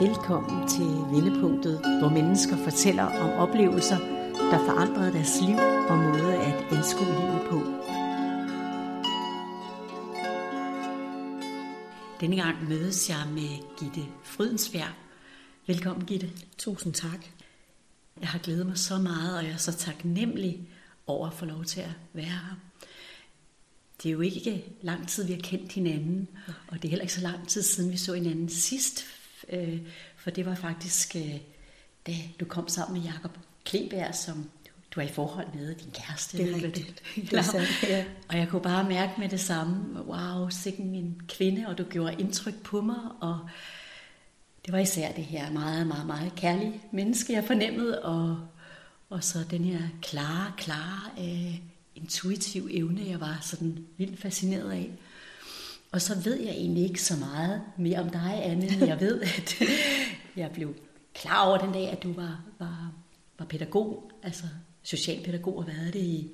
Velkommen til Vendepunktet, hvor mennesker fortæller om oplevelser, der forandrede deres liv og måde at anskue livet på. Denne gang mødes jeg med Gitte Frydensberg. Velkommen, Gitte. Tusind tak. Jeg har glædet mig så meget, og jeg er så taknemmelig over at få lov til at være her. Det er jo ikke lang tid, vi har kendt hinanden, og det er heller ikke så lang tid siden, vi så hinanden sidst, øh, for det var faktisk, øh, da du kom sammen med Jakob Kleberg, som du er i forhold med din kæreste. Det er rigtigt. Det er sandt, ja. Og jeg kunne bare mærke med det samme, wow, sikken en kvinde, og du gjorde indtryk på mig, og det var især det her meget, meget, meget kærlige menneske, jeg fornemmede, og, og så den her klare, klare, øh, intuitiv evne, jeg var sådan vildt fascineret af. Og så ved jeg egentlig ikke så meget mere om dig, Anne, men jeg ved, at jeg blev klar over den dag, at du var, var, var pædagog, altså socialpædagog, og været det i,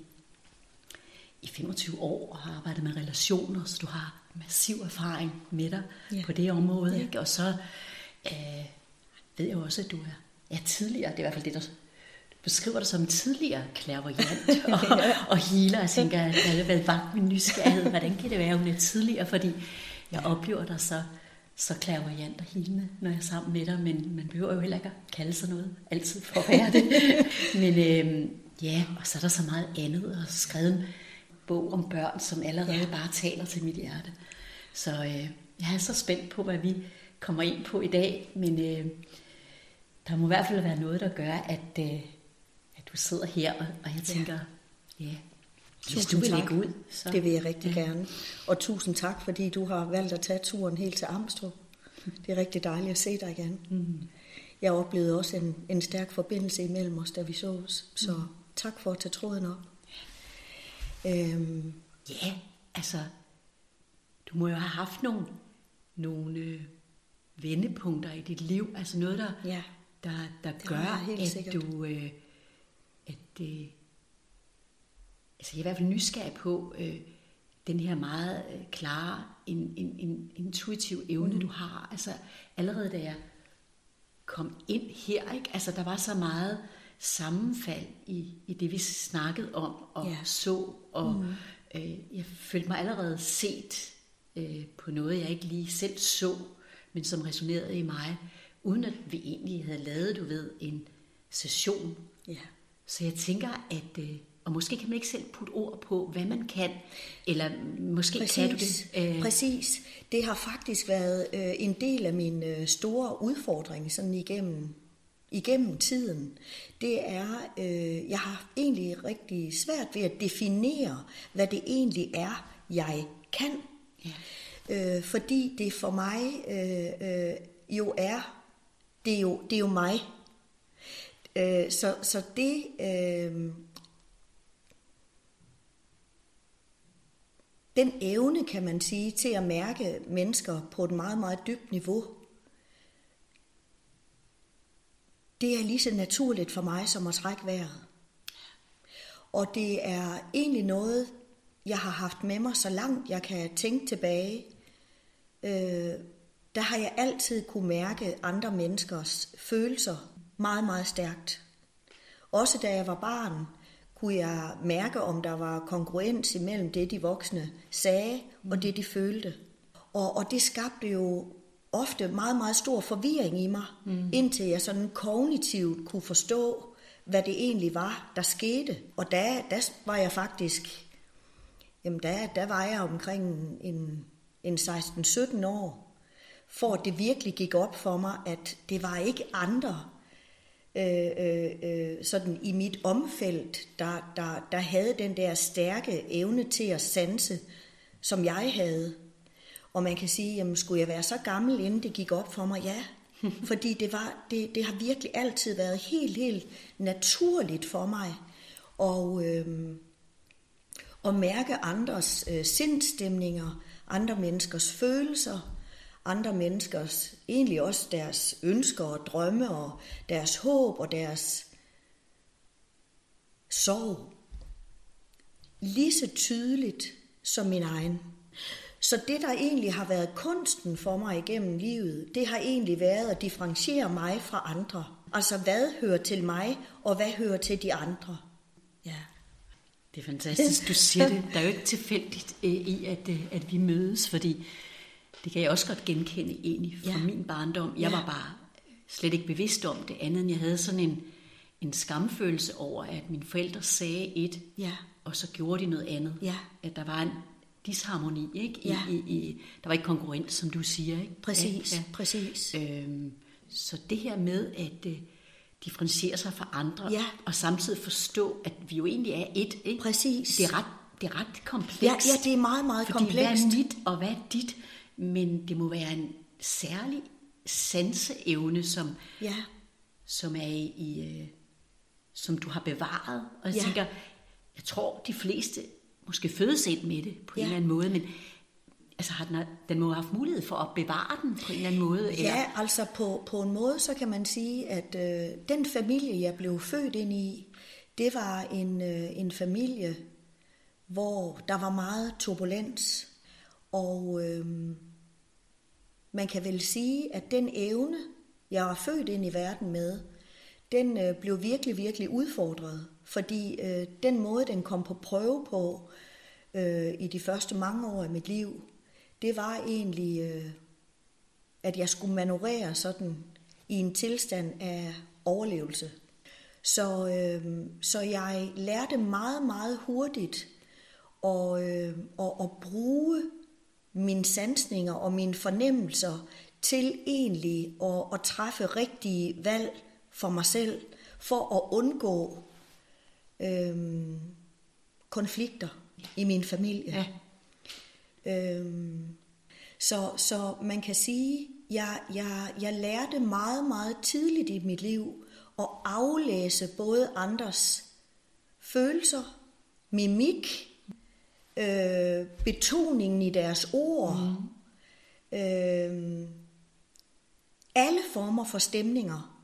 i 25 år, og har arbejdet med relationer, så du har massiv erfaring med dig ja. på det område. Ja. Ikke? Og så øh, ved jeg også, at du er, er tidligere, det er i hvert fald det, der beskriver dig som tidligere clairvoyant og, og healer. Jeg tænker, at jeg har været vagt min nysgerrighed. Hvordan kan det være, at hun er tidligere? Fordi jeg oplever dig så, så clairvoyant og healende, når jeg er sammen med dig. Men man behøver jo heller ikke at kalde sig noget altid for at være det. men øh, ja, og så er der så meget andet. Og skrevet en bog om børn, som allerede ja. bare taler til mit hjerte. Så øh, jeg er så spændt på, hvad vi kommer ind på i dag. Men øh, der må i hvert fald være noget, der gør, at... Øh, du sidder her, og, og jeg tænker, ja, ja hvis du vil lægge ud, så... Det vil jeg rigtig ja. gerne. Og tusind tak, fordi du har valgt at tage turen helt til Amstrup. Det er rigtig dejligt at se dig igen. Mm. Jeg oplevede også en, en stærk forbindelse imellem os, da vi sås. Så mm. tak for at tage tråden op. Ja. Øhm. ja, altså, du må jo have haft nogle, nogle øh, vendepunkter i dit liv. Altså noget, der, ja. der, der gør, at sikkert. du... Øh, at øh, altså jeg er i hvert fald nysgerrig på øh, den her meget øh, klare, in, in, in, intuitiv evne, mm. du har. Altså allerede da jeg kom ind her, ikke? Altså der var så meget sammenfald i, i det, vi snakkede om og ja. så, og mm. øh, jeg følte mig allerede set øh, på noget, jeg ikke lige selv så, men som resonerede i mig, uden at vi egentlig havde lavet, du ved, en session. Ja. Så jeg tænker, at... Øh, og måske kan man ikke selv putte ord på, hvad man kan, eller måske Præcis. kan du det. Øh... Præcis. Det har faktisk været øh, en del af min øh, store udfordring sådan igennem, igennem tiden. Det er, øh, jeg har egentlig rigtig svært ved at definere, hvad det egentlig er, jeg kan. Ja. Øh, fordi det for mig øh, øh, jo er, det er jo, det er jo mig, Øh, så, så det... Øh, den evne, kan man sige, til at mærke mennesker på et meget, meget dybt niveau, det er lige så naturligt for mig som at trække vejret. Og det er egentlig noget, jeg har haft med mig så langt jeg kan tænke tilbage. Øh, der har jeg altid kunne mærke andre menneskers følelser meget, meget stærkt. Også da jeg var barn, kunne jeg mærke, om der var kongruens imellem det, de voksne sagde, og det, de følte. Og, og det skabte jo ofte meget, meget stor forvirring i mig, mm. indtil jeg sådan kognitivt kunne forstå, hvad det egentlig var, der skete. Og da, der var jeg faktisk, jamen der, der var jeg omkring en, en 16-17 år, for at det virkelig gik op for mig, at det var ikke andre, øh, øh, øh, sådan i mit omfelt, der, der, der havde den der stærke evne til at sanse, som jeg havde. Og man kan sige, jamen skulle jeg være så gammel, inden det gik op for mig? Ja, fordi det, var, det, det har virkelig altid været helt, helt naturligt for mig at, øh, at mærke andres øh, sindstemninger, andre menneskers følelser, andre menneskers, egentlig også deres ønsker og drømme og deres håb og deres sorg. Lige så tydeligt som min egen. Så det, der egentlig har været kunsten for mig igennem livet, det har egentlig været at differentiere mig fra andre. Altså, hvad hører til mig, og hvad hører til de andre. Ja. Det er fantastisk, du siger det. Der er jo ikke tilfældigt øh, i, at, øh, at vi mødes, fordi det kan jeg også godt genkende egentlig fra ja. min barndom. Jeg ja. var bare slet ikke bevidst om det andet, end jeg havde sådan en, en skamfølelse over, at mine forældre sagde et, ja. og så gjorde de noget andet. Ja. At der var en disharmoni, ikke? I, ja. i, i, der var ikke konkurrent, som du siger. Ikke? Præcis, ja, præcis. Øhm, så det her med at uh, differentiere sig fra andre, ja. og samtidig forstå, at vi jo egentlig er et. Ikke? Præcis. Det er ret, det er ret komplekst. Ja, ja, det er meget, meget fordi komplekst. hvad er mit, og hvad er dit? Men det må være en særlig sanseevne, som, ja. som er i, i uh, som du har bevaret. Og jeg ja. tænker, jeg tror, de fleste måske fødes ind med det på ja. en eller anden måde, men altså har den, den må have haft mulighed for at bevare den på en eller anden måde? Eller? Ja, altså på, på en måde, så kan man sige, at øh, den familie, jeg blev født ind i, det var en, øh, en familie, hvor der var meget turbulens, og øh, man kan vel sige, at den evne, jeg var født ind i verden med, den øh, blev virkelig, virkelig udfordret, fordi øh, den måde, den kom på prøve på øh, i de første mange år af mit liv, det var egentlig, øh, at jeg skulle manøvrere sådan i en tilstand af overlevelse. Så, øh, så jeg lærte meget, meget hurtigt at, øh, at, at bruge mine sansninger og mine fornemmelser til egentlig at, at træffe rigtige valg for mig selv, for at undgå øh, konflikter i min familie. Ja. Øhm, så, så man kan sige, jeg, jeg, jeg lærte meget, meget tidligt i mit liv at aflæse både andres følelser, mimik, øh, betoningen i deres ord, mm. øh, alle former for stemninger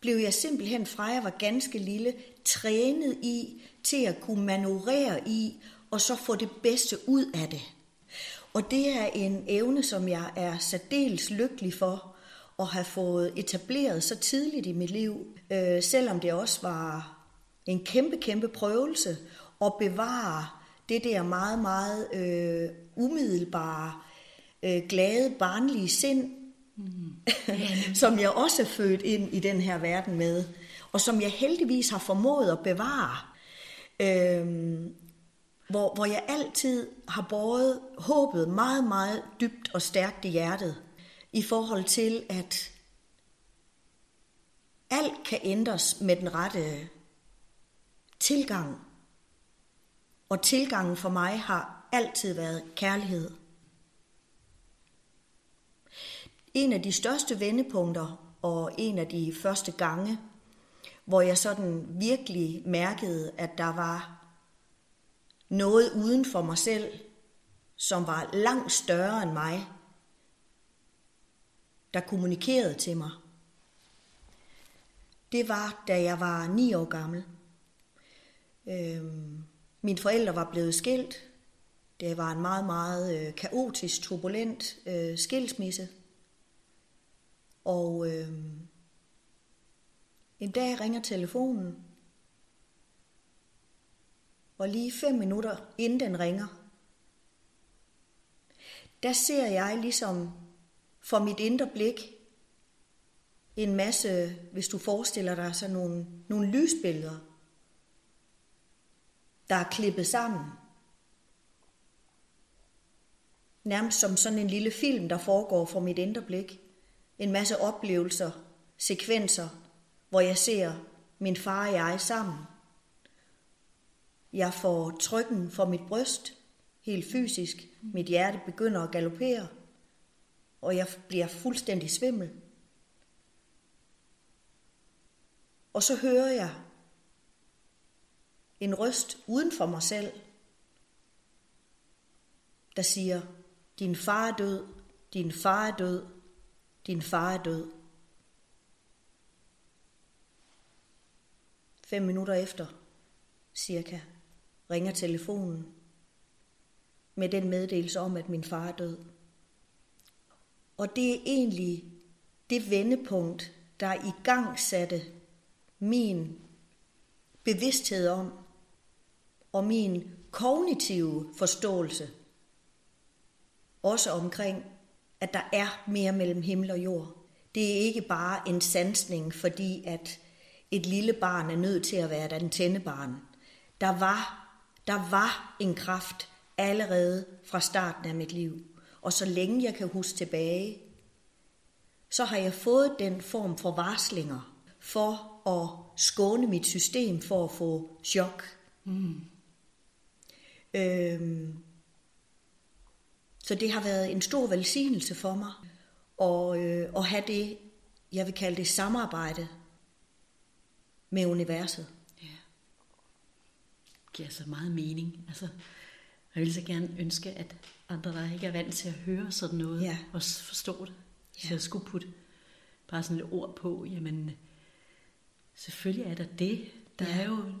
blev jeg simpelthen fra jeg var ganske lille trænet i til at kunne manøvrere i og så få det bedste ud af det. Og det er en evne, som jeg er særdeles lykkelig for at have fået etableret så tidligt i mit liv, øh, selvom det også var en kæmpe, kæmpe prøvelse at bevare det der meget, meget øh, umiddelbare, øh, glade, barnlige sind, mm. som jeg også er født ind i den her verden med, og som jeg heldigvis har formået at bevare. Øh, hvor, hvor jeg altid har båret håbet meget, meget dybt og stærkt i hjertet, i forhold til, at alt kan ændres med den rette tilgang. Og tilgangen for mig har altid været kærlighed. En af de største vendepunkter og en af de første gange, hvor jeg sådan virkelig mærkede, at der var noget uden for mig selv, som var langt større end mig, der kommunikerede til mig. Det var, da jeg var ni år gammel. Øhm, mine forældre var blevet skilt. Det var en meget, meget øh, kaotisk, turbulent øh, skilsmisse. Og øh, en dag ringer telefonen, og lige fem minutter inden den ringer, der ser jeg ligesom for mit indre blik en masse, hvis du forestiller dig sådan nogle, nogle lysbilleder, der er klippet sammen. Nærmest som sådan en lille film, der foregår for mit indre blik. En masse oplevelser, sekvenser, hvor jeg ser min far og jeg sammen. Jeg får trykken for mit bryst, helt fysisk. Mit hjerte begynder at galopere, og jeg bliver fuldstændig svimmel. Og så hører jeg en røst uden for mig selv, der siger, din far er død, din far er død, din far er død. Fem minutter efter, cirka, ringer telefonen. med den meddelelse om, at min far er død. Og det er egentlig det vendepunkt, der i gang satte min bevidsthed om, og min kognitive forståelse, også omkring, at der er mere mellem himmel og jord. Det er ikke bare en sansning, fordi at et lille barn er nødt til at være et antennebarn. Der var, der var en kraft allerede fra starten af mit liv. Og så længe jeg kan huske tilbage, så har jeg fået den form for varslinger for at skåne mit system for at få chok. Mm. Øhm, så det har været en stor velsignelse for mig at, øh, at have det, jeg vil kalde det samarbejde med universet. Ja. Det giver så meget mening. Altså, jeg vil så gerne ønske, at andre, der ikke er vant til at høre sådan noget, ja. også forstår det. Så ja. jeg skulle putte bare sådan et ord på, jamen selvfølgelig er der det. Der ja. er jo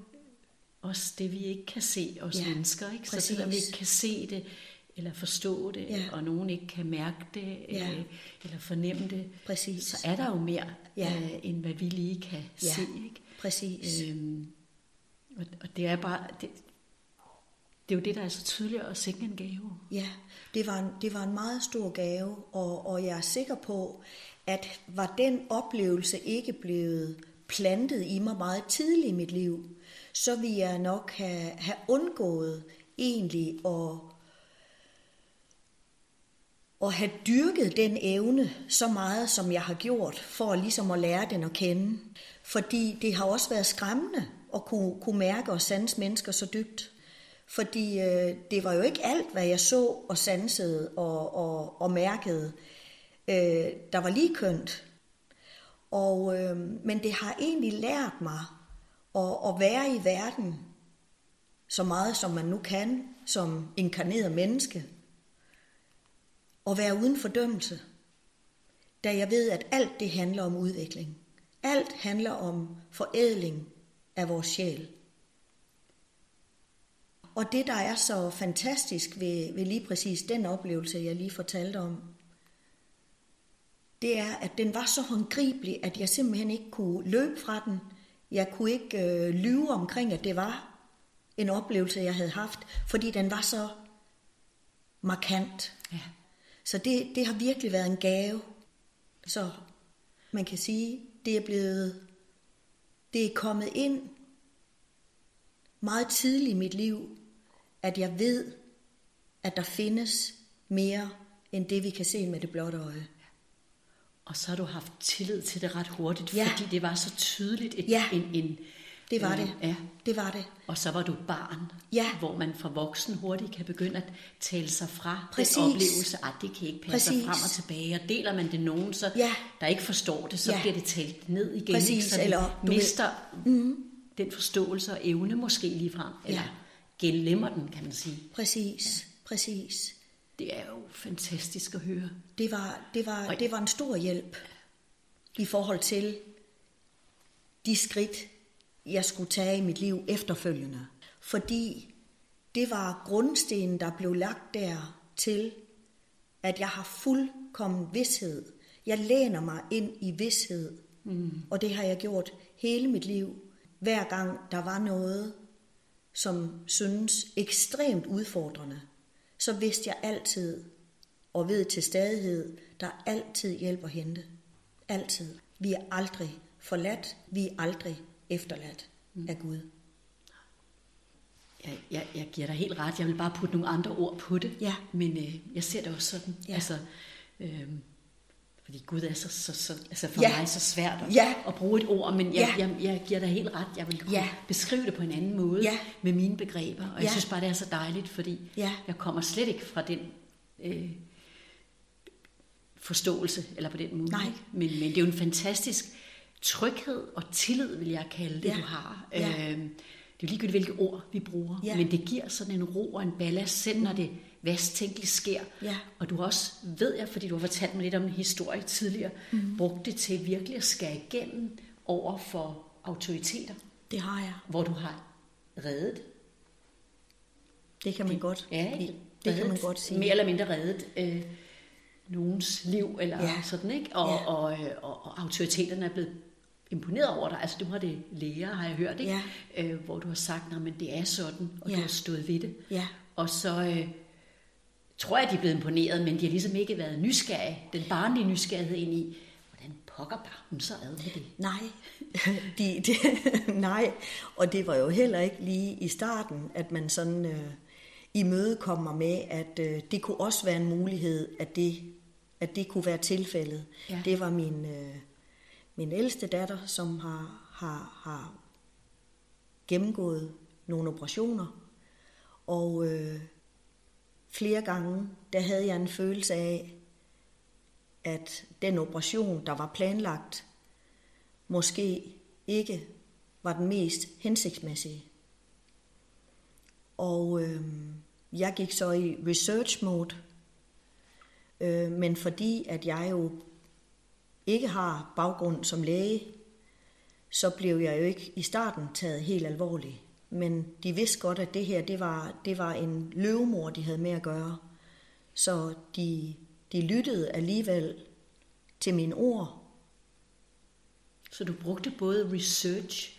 også det, vi ikke kan se os ja. mennesker. Ikke? Så selvom vi ikke kan se det, eller forstå det, ja. og nogen ikke kan mærke det, ja. øh, eller fornemme det, Præcis. så er der jo mere, ja. øh, end hvad vi lige kan ja. se. Ikke? Præcis. Øhm, og, og det er bare, det, det er jo det, der er så tydeligt at sikke en gave. Ja, det var en, det var en meget stor gave, og, og jeg er sikker på, at var den oplevelse ikke blevet plantet i mig meget tidligt i mit liv, så ville jeg nok have, have undgået egentlig at, at have dyrket den evne så meget, som jeg har gjort, for ligesom at lære den at kende. Fordi det har også været skræmmende at kunne, kunne mærke og sanse mennesker så dybt. Fordi øh, det var jo ikke alt, hvad jeg så og sansede og, og, og mærkede, øh, der var lige kønt. Og, øh, men det har egentlig lært mig og, og være i verden så meget, som man nu kan, som inkarneret menneske. Og være uden fordømmelse. Da jeg ved, at alt det handler om udvikling. Alt handler om forædling af vores sjæl. Og det, der er så fantastisk ved, ved lige præcis den oplevelse, jeg lige fortalte om, det er, at den var så håndgribelig, at jeg simpelthen ikke kunne løbe fra den. Jeg kunne ikke øh, lyve omkring, at det var en oplevelse, jeg havde haft, fordi den var så markant. Ja. Så det, det har virkelig været en gave. Så man kan sige, det er blevet, det er kommet ind meget tidligt i mit liv, at jeg ved, at der findes mere end det, vi kan se med det blotte øje. Og så har du haft tillid til det ret hurtigt, ja. fordi det var så tydeligt et, ja. en, en det var det. Ja. Det var det. Og så var du barn, ja. hvor man fra voksen hurtigt kan begynde at tale sig fra Præcis. den oplevelse, at det kan ikke passe Præcis. frem og tilbage. Og deler man det nogen, så ja. der ikke forstår det, så ja. bliver det talt ned igen. Præcis. Ikke? Så Eller, mister ved... mm. den forståelse og evne måske lige frem. Eller ja glemmer den, kan man sige. Præcis, ja. præcis. Det er jo fantastisk at høre. Det var, det var, det var en stor hjælp i forhold til de skridt, jeg skulle tage i mit liv efterfølgende. Fordi det var grundstenen, der blev lagt der til, at jeg har fuldkommen vidshed. Jeg læner mig ind i vidshed. Mm. Og det har jeg gjort hele mit liv. Hver gang der var noget, som synes ekstremt udfordrende, så vidste jeg altid og ved til stadighed, der er altid hjælp at hente. Altid. Vi er aldrig forladt, vi er aldrig efterladt mm. af Gud. Jeg, jeg, jeg giver dig helt ret. Jeg vil bare putte nogle andre ord på det. Ja. Men øh, jeg ser det også sådan. Ja. Altså, øh, fordi Gud er så, så, så altså for ja. mig så svært at, ja. at bruge et ord, men jeg, ja. jeg, jeg giver dig helt ret. Jeg vil kunne ja. beskrive det på en anden måde ja. med mine begreber, og ja. jeg synes bare, det er så dejligt, fordi ja. jeg kommer slet ikke fra den øh, forståelse, eller på den måde. Nej. Men, men det er jo en fantastisk tryghed og tillid, vil jeg kalde det, ja. du har. Ja. Øh, det er jo ligegyldigt, hvilke ord vi bruger, ja. men det giver sådan en ro og en ballast, selv når det værst tænkeligt sker. Ja. Og du også, ved jeg, fordi du har fortalt mig lidt om en historie tidligere, mm. brugt det til virkelig at skære igennem over for autoriteter. Det har jeg. Hvor du har reddet. Det kan man det, godt. Ja, det kan man godt sige. mere eller mindre reddet øh, nogens liv, eller Ja. sådan, ikke? Og, Ja. og, øh, og, og autoriteterne er blevet imponeret over dig. Altså, du har det læger, har jeg hørt, ikke? Ja. Øh, hvor du har sagt, "Nå, men det er sådan, og Ja. du har stået ved det. Ja. Og så øh, tror jeg, de er blevet imponeret, men de har ligesom ikke været nysgerrige, den barnlige nysgerrighed ind i, hvordan pokker bare hun så ad med det. Nej, de, de, nej, og det var jo heller ikke lige i starten, at man sådan øh, imødekommer med, at øh, det kunne også være en mulighed, at det, at det kunne være tilfældet. Ja. Det var min, øh, min ældste datter, som har, har, har gennemgået nogle operationer, og øh, flere gange, der havde jeg en følelse af, at den operation, der var planlagt, måske ikke var den mest hensigtsmæssige. Og øh, jeg gik så i research mode, øh, men fordi at jeg jo ikke har baggrund som læge, så blev jeg jo ikke i starten taget helt alvorligt. Men de vidste godt, at det her det var, det var en løvemor, de havde med at gøre. Så de, de lyttede alligevel til mine ord, Så du brugte både research,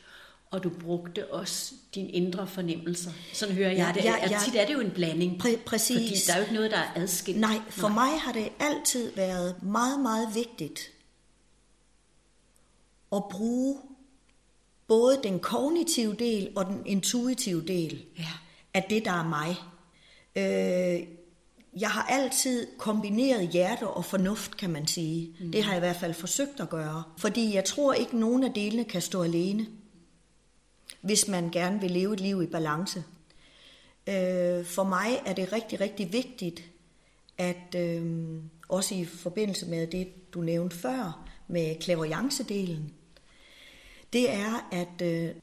og du brugte også dine indre fornemmelser. Sådan hører jeg Ja, det. ja, Ja, ja. Tit er det jo en blanding. Præ- præcis. Fordi der er jo ikke noget, der er adskilt. Nej, for Nej. mig har det altid været meget, meget vigtigt at bruge både den kognitive del og den intuitive del Ja. af det, der er mig. Øh, jeg har altid kombineret hjerte og fornuft, kan man sige. Mm. Det har jeg i hvert fald forsøgt at gøre. Fordi jeg tror ikke, nogen af delene kan stå alene, hvis man gerne vil leve et liv i balance. Øh, for mig er det rigtig, rigtig vigtigt, at øh, også i forbindelse med det, du nævnte før, med clairvoyance-delen, det er, at øh,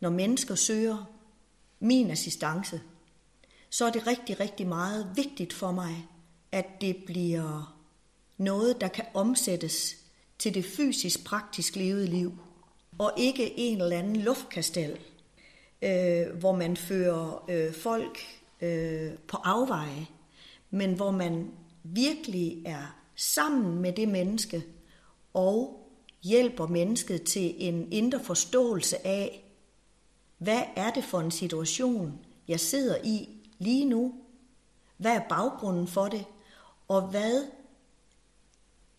når mennesker søger min assistance, så er det rigtig, rigtig meget vigtigt for mig, at det bliver noget, der kan omsættes til det fysisk praktisk levede liv, og ikke en eller anden luftkastel, øh, hvor man fører øh, folk øh, på afveje, men hvor man virkelig er sammen med det menneske og hjælper mennesket til en indre forståelse af, hvad er det for en situation, jeg sidder i lige nu? Hvad er baggrunden for det? Og hvad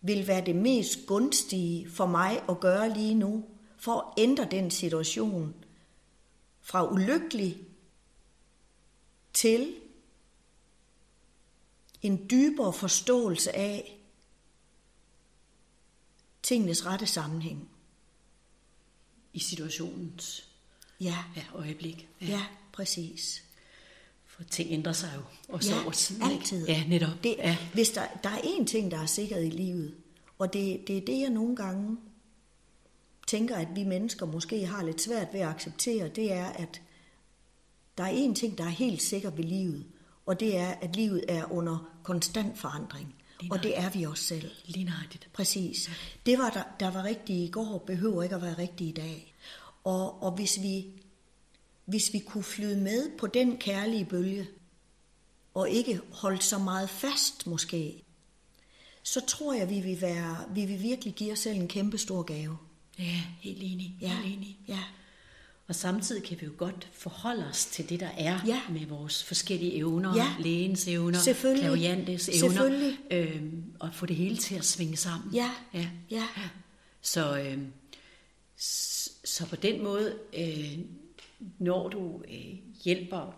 vil være det mest gunstige for mig at gøre lige nu, for at ændre den situation fra ulykkelig til en dybere forståelse af tingenes rette sammenhæng. I situationens Ja, ja, øjeblik. ja, præcis. For ting ændrer sig jo også Ja, over tid. altid. Ikke? Ja, netop. Det, ja. Hvis der, der er én ting, der er sikkert i livet, og det, det er det, jeg nogle gange tænker, at vi mennesker måske har lidt svært ved at acceptere, det er, at der er én ting, der er helt sikker ved livet, og det er, at livet er under konstant forandring. Lige Og det er vi også selv. Lige nøjagtigt. Præcis. Det var der, der var rigtigt i går, behøver ikke at være rigtigt i dag. Og, og hvis, vi, hvis vi kunne flyde med på den kærlige bølge, og ikke holde så meget fast måske, så tror jeg, vi vil, være, vi vil virkelig give os selv en kæmpe stor gave. Ja, helt enig. Ja, Helt enig. ja, Og samtidig kan vi jo godt forholde os til det, der er Ja. med vores forskellige evner, Ja. lægens evner, clairvoyantes evner, øhm, og få det hele til at svinge sammen. ja, ja. ja, Så, øh, s- så på den måde, øh, når du øh, hjælper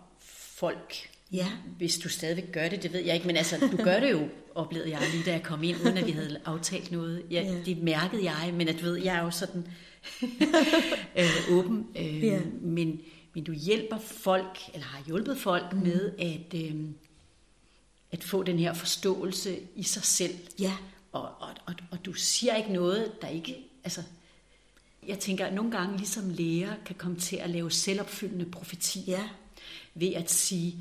folk, Ja. hvis du stadigvæk gør det, det ved jeg ikke, men altså, du gør det jo, oplevede jeg lige, da jeg kom ind, uden at vi havde aftalt noget. Jeg, Ja. Det mærkede jeg, men at du ved, jeg er jo sådan øh, åben, øh, Ja. men, men du hjælper folk, eller har hjulpet folk mm. med at, øh, at få den her forståelse i sig selv. ja, Og, og, og, og du siger ikke noget, der ikke... Altså, jeg tænker, at nogle gange ligesom læger kan komme til at lave selvopfyldende profetier. Ja. Ved at sige,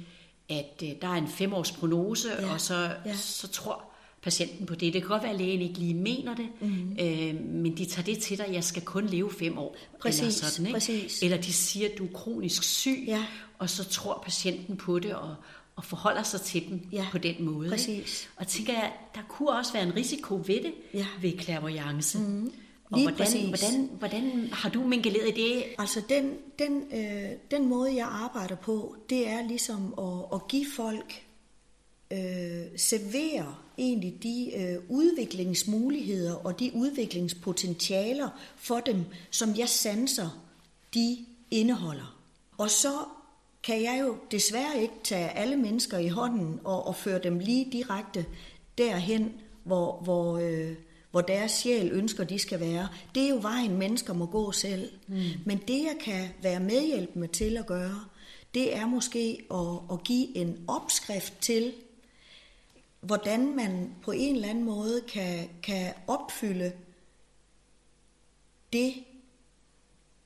at øh, der er en femårs prognose, Ja, og så, ja. så tror patienten på det. Det kan godt være, at lægen ikke lige mener det, mm-hmm. øh, men de tager det til dig, jeg skal kun leve fem år. Præcis, eller, sådan, ikke? præcis. eller de siger, at du er kronisk syg, Ja. og så tror patienten på det, og, og forholder sig til dem Ja, på den måde. præcis. Ikke? Og tænker jeg, der kunne også være en risiko ved det, Ja. ved clairvoyance. Mm. Og Lige hvordan, præcis. hvordan, hvordan har du mingeleret i det? Altså den, den, øh, den måde, jeg arbejder på, det er ligesom at, at give folk, øh, servere egentlig de øh, udviklingsmuligheder og de udviklingspotentialer for dem, som jeg sanser, de indeholder. Og så kan jeg jo desværre ikke tage alle mennesker i hånden og, og føre dem lige direkte derhen, hvor, hvor, øh, hvor deres sjæl ønsker, de skal være. Det er jo vejen, mennesker må gå selv. Mm. Men det, jeg kan være medhjælpende til at gøre, det er måske at, at give en opskrift til, hvordan man på en eller anden måde kan, kan opfylde det,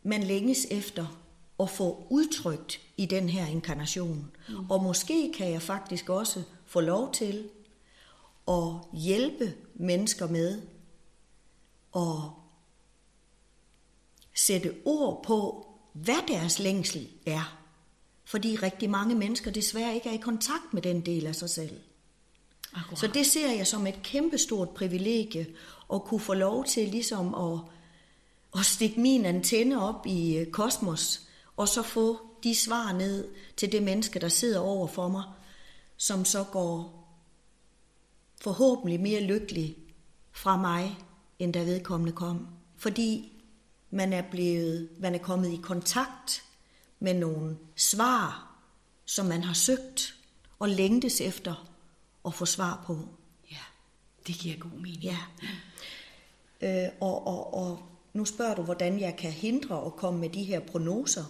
man længes efter at få udtrykt i den her inkarnation. Mm. Og måske kan jeg faktisk også få lov til at hjælpe mennesker med at sætte ord på, hvad deres længsel er. Fordi rigtig mange mennesker desværre ikke er i kontakt med den del af sig selv. Akkurat. Så det ser jeg som et kæmpestort privilegie at kunne få lov til ligesom at, at stikke min antenne op i øh, kosmos, og så få de svar ned til det menneske, der sidder over for mig, som så går forhåbentlig mere lykkelig fra mig, end da vedkommende kom. Fordi man er, blevet, man er kommet i kontakt med nogle svar, som man har søgt og længtes efter at få svar på. Ja, det giver god mening. Ja. Øh, og, og, og nu spørger du, hvordan jeg kan hindre at komme med de her prognoser.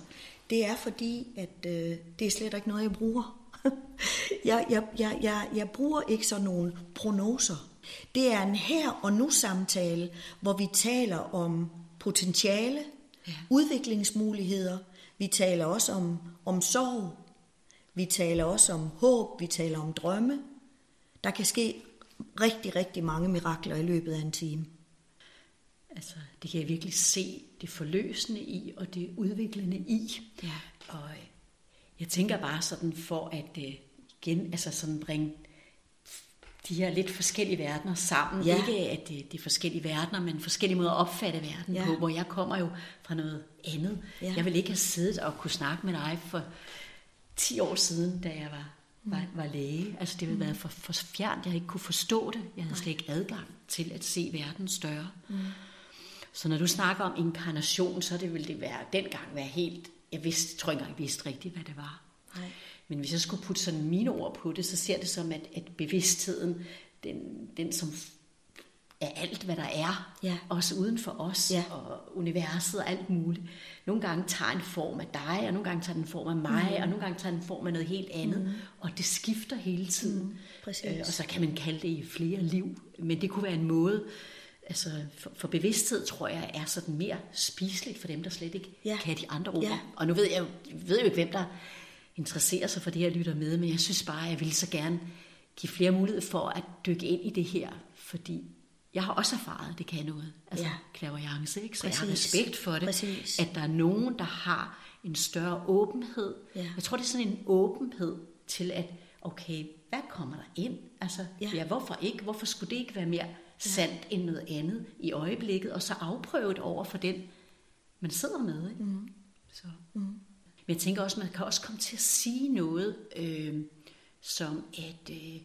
Det er fordi, at øh, det er slet ikke noget, jeg bruger. jeg, jeg, jeg, jeg, jeg bruger ikke sådan nogle prognoser. Det er en her og nu samtale, hvor vi taler om potentiale, Ja. udviklingsmuligheder. Vi taler også om, om sorg. Vi taler også om håb. Vi taler om drømme. Der kan ske rigtig, rigtig mange mirakler i løbet af en time. Altså, det kan jeg virkelig se det forløsende i, og det udviklende i. Ja. Og øh, jeg tænker bare sådan for at øh, igen, altså sådan bringe de her lidt forskellige verdener sammen. Ja. Ikke at det, det er forskellige verdener, men forskellige måder at opfatte verden Ja. på, hvor jeg kommer jo fra noget andet. Ja. Jeg vil ikke have siddet og kunne snakke med dig for 10 år siden, da jeg var, var, var læge. Altså det ville Mm. være for, for fjernt, jeg ikke kunne forstå det. Jeg havde slet ikke adgang til at se verden større. Mm. Så når du snakker om inkarnation, så det ville det være dengang være helt... Jeg vidste, tror ikke jeg vidste rigtigt, hvad det var. Nej. Men hvis jeg skulle putte sådan mine ord på det, så ser det som, at, at bevidstheden, den, den som er alt, hvad der er, Ja. også uden for os, Ja. og universet og alt muligt. Nogle gange tager en form af dig, og nogle gange tager den form af mig, Mm. og nogle gange tager den form af noget helt andet, mm. og det skifter hele tiden. Mm, præcis. Øh, og så kan man kalde det i flere liv, men det kunne være en måde, altså for, for bevidsthed tror jeg er sådan mere spiseligt for dem, der slet ikke Ja. kan de andre ord. Ja. Og nu ved jeg, ved jeg jo ikke, hvem der interesserer sig for det her lytter med, men jeg synes bare, at jeg ville så gerne give flere mulighed for at dykke ind i det her, fordi jeg har også erfaret, at det kan noget. Altså Ja. clairvoyance, ikke? Så jeg har Præcis. respekt for det. Præcis. At der er nogen, der har en større åbenhed. Ja. Jeg tror, det er sådan en åbenhed til at, okay, hvad kommer der ind? Altså, Ja. ja, ja hvorfor ikke? Hvorfor skulle det ikke være mere sandt end noget andet i øjeblikket? Og så afprøve det over for den, man sidder med. Ikke? Mm. Så. Mm. Men jeg tænker også, man kan også komme til at sige noget, øh, som at, øh,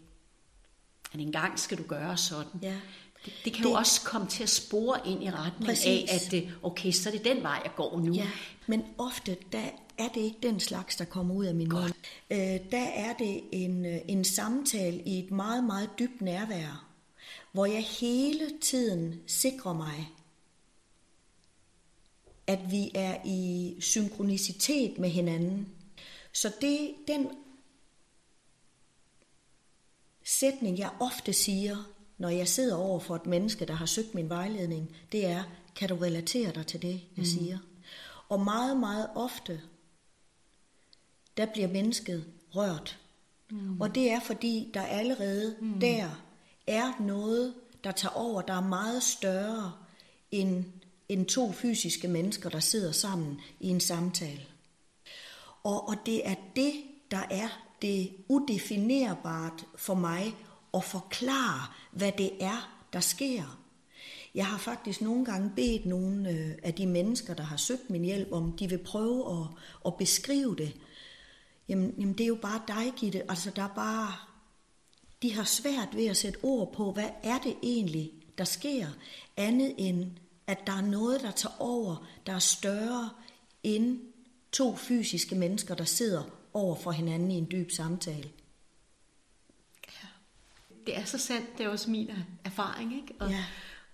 at en gang skal du gøre sådan. Ja. Det, det kan Det- jo også komme til at spore ind i retning Præcis. af, at øh, okay, så er det den vej, jeg går nu. Ja, men ofte der er det ikke den slags, der kommer ud af min mund. Øh, der er det en, øh, en samtale i et meget, meget dybt nærvær, hvor jeg hele tiden sikrer mig, at vi er i synkronicitet med hinanden. Så det, den sætning, jeg ofte siger, når jeg sidder over for et menneske, der har søgt min vejledning, det er, kan du relatere dig til det, jeg mm. siger? Og meget, meget ofte, der bliver mennesket rørt. Mm. Og det er, fordi der allerede mm. der er noget, der tager over, der er meget større end, end to fysiske mennesker, der sidder sammen i en samtale. Og, og det er det, der er det udefinerbart for mig og forklare, hvad det er, der sker. Jeg har faktisk nogle gange bedt nogle øh, af de mennesker, der har søgt min hjælp, om de vil prøve at, at beskrive det. Jamen, jamen, det er jo bare dig, Gitte. Altså, der er bare... De har svært ved at sætte ord på, hvad er det egentlig, der sker, andet end, at der er noget, der tager over, der er større end to fysiske mennesker, der sidder over for hinanden i en dyb samtale. Det er så sandt, det er også min erfaring, ikke? Og, Ja.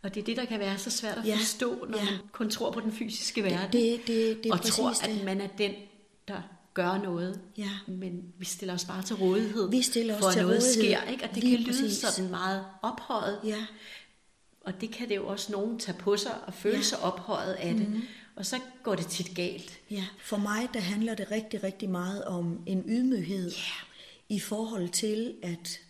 og det er det, der kan være så svært at Ja, forstå, når ja. man kun tror på den fysiske verden. det- det- det er og tror, præcis at det. man er den, der gør noget. Ja. Men vi stiller os bare til rådighed, Vi stiller os for at til noget rådighed. sker. Ikke? Og det Lige kan lyde præcis. sådan meget ophøjet. Ja. Og det kan det jo også nogen tage på sig og føle Ja. sig ophøjet af det. Og så går det tit galt. Ja, for mig der handler det rigtig, rigtig meget om en ydmyghed Ja. i forhold til, at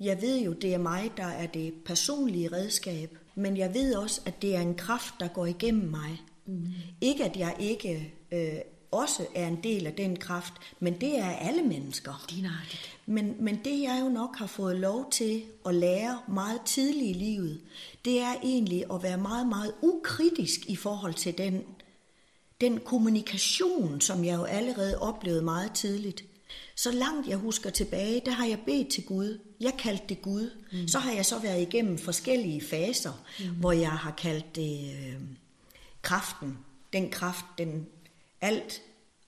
jeg ved jo, det er mig, der er det personlige redskab, men jeg ved også, at det er en kraft, der går igennem mig. Mm. Ikke at jeg ikke øh, også er en del af den kraft, men det er alle mennesker. Dinartigt. Men, men det jeg jo nok har fået lov til at lære meget tidligt i livet, det er egentlig at være meget, meget ukritisk i forhold til den, den kommunikation, som jeg jo allerede oplevede meget tidligt. Så langt jeg husker tilbage, der har jeg bedt til Gud. Jeg kaldte det Gud. Mm. Så har jeg så været igennem forskellige faser, mm. hvor jeg har kaldt det øh, kraften. Den kraft, den alt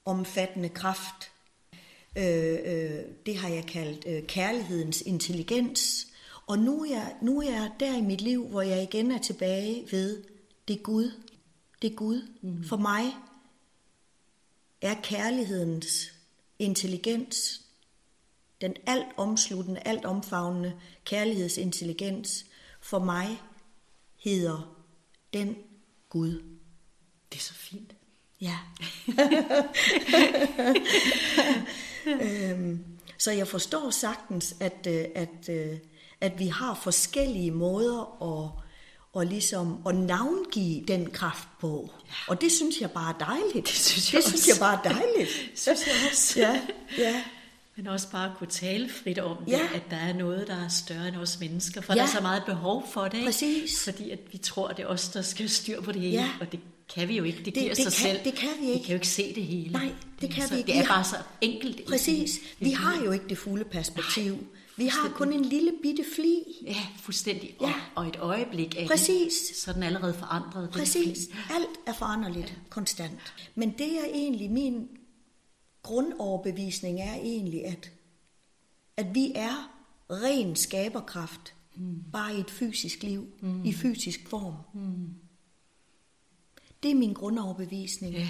omfattende kraft, Øh, øh, det har jeg kaldt øh, kærlighedens intelligens. Og nu er, jeg, nu er jeg der i mit liv, hvor jeg igen er tilbage ved, det er Gud. Det er Gud. Mm. For mig er kærlighedens intelligens, den alt omsluttende, alt omfavnende kærlighedsintelligens, for mig hedder den Gud. Det er så fint. Ja. øhm, så jeg forstår sagtens, at, øh, at, øh, at vi har forskellige måder at, og ligesom at navngive den kraft på. Og det synes jeg bare er dejligt. Det synes jeg det synes også. jeg bare er dejligt. Synes jeg også. ja, ja. Men også bare at kunne tale frit om det, Ja. at der er noget, der er større end os mennesker. For Ja. der er så meget behov for det. Ikke? Præcis. Fordi at vi tror, at det er os, der skal styr på det hele. Ja. Og det kan vi jo ikke. Det, Det- giver det sig kan- selv. det kan vi Vi ikke. kan jo ikke se det hele. Nej, det er kan så, vi ikke. Det Vi er bare så enkelt. Præcis. Vi har jo ikke det fulde perspektiv. Vi har kun en lille bitte fli. Ja, fuldstændig. Ja. Og, et øjeblik af Præcis. det, så er den allerede forandret. Præcis. fli. Alt er foranderligt, ja. konstant. Men det er egentlig min grundoverbevisning er egentlig, at, at vi er ren skaberkraft, mm. bare i et fysisk liv, mm. i fysisk form. Mm. Det er min grundoverbevisning. Ja.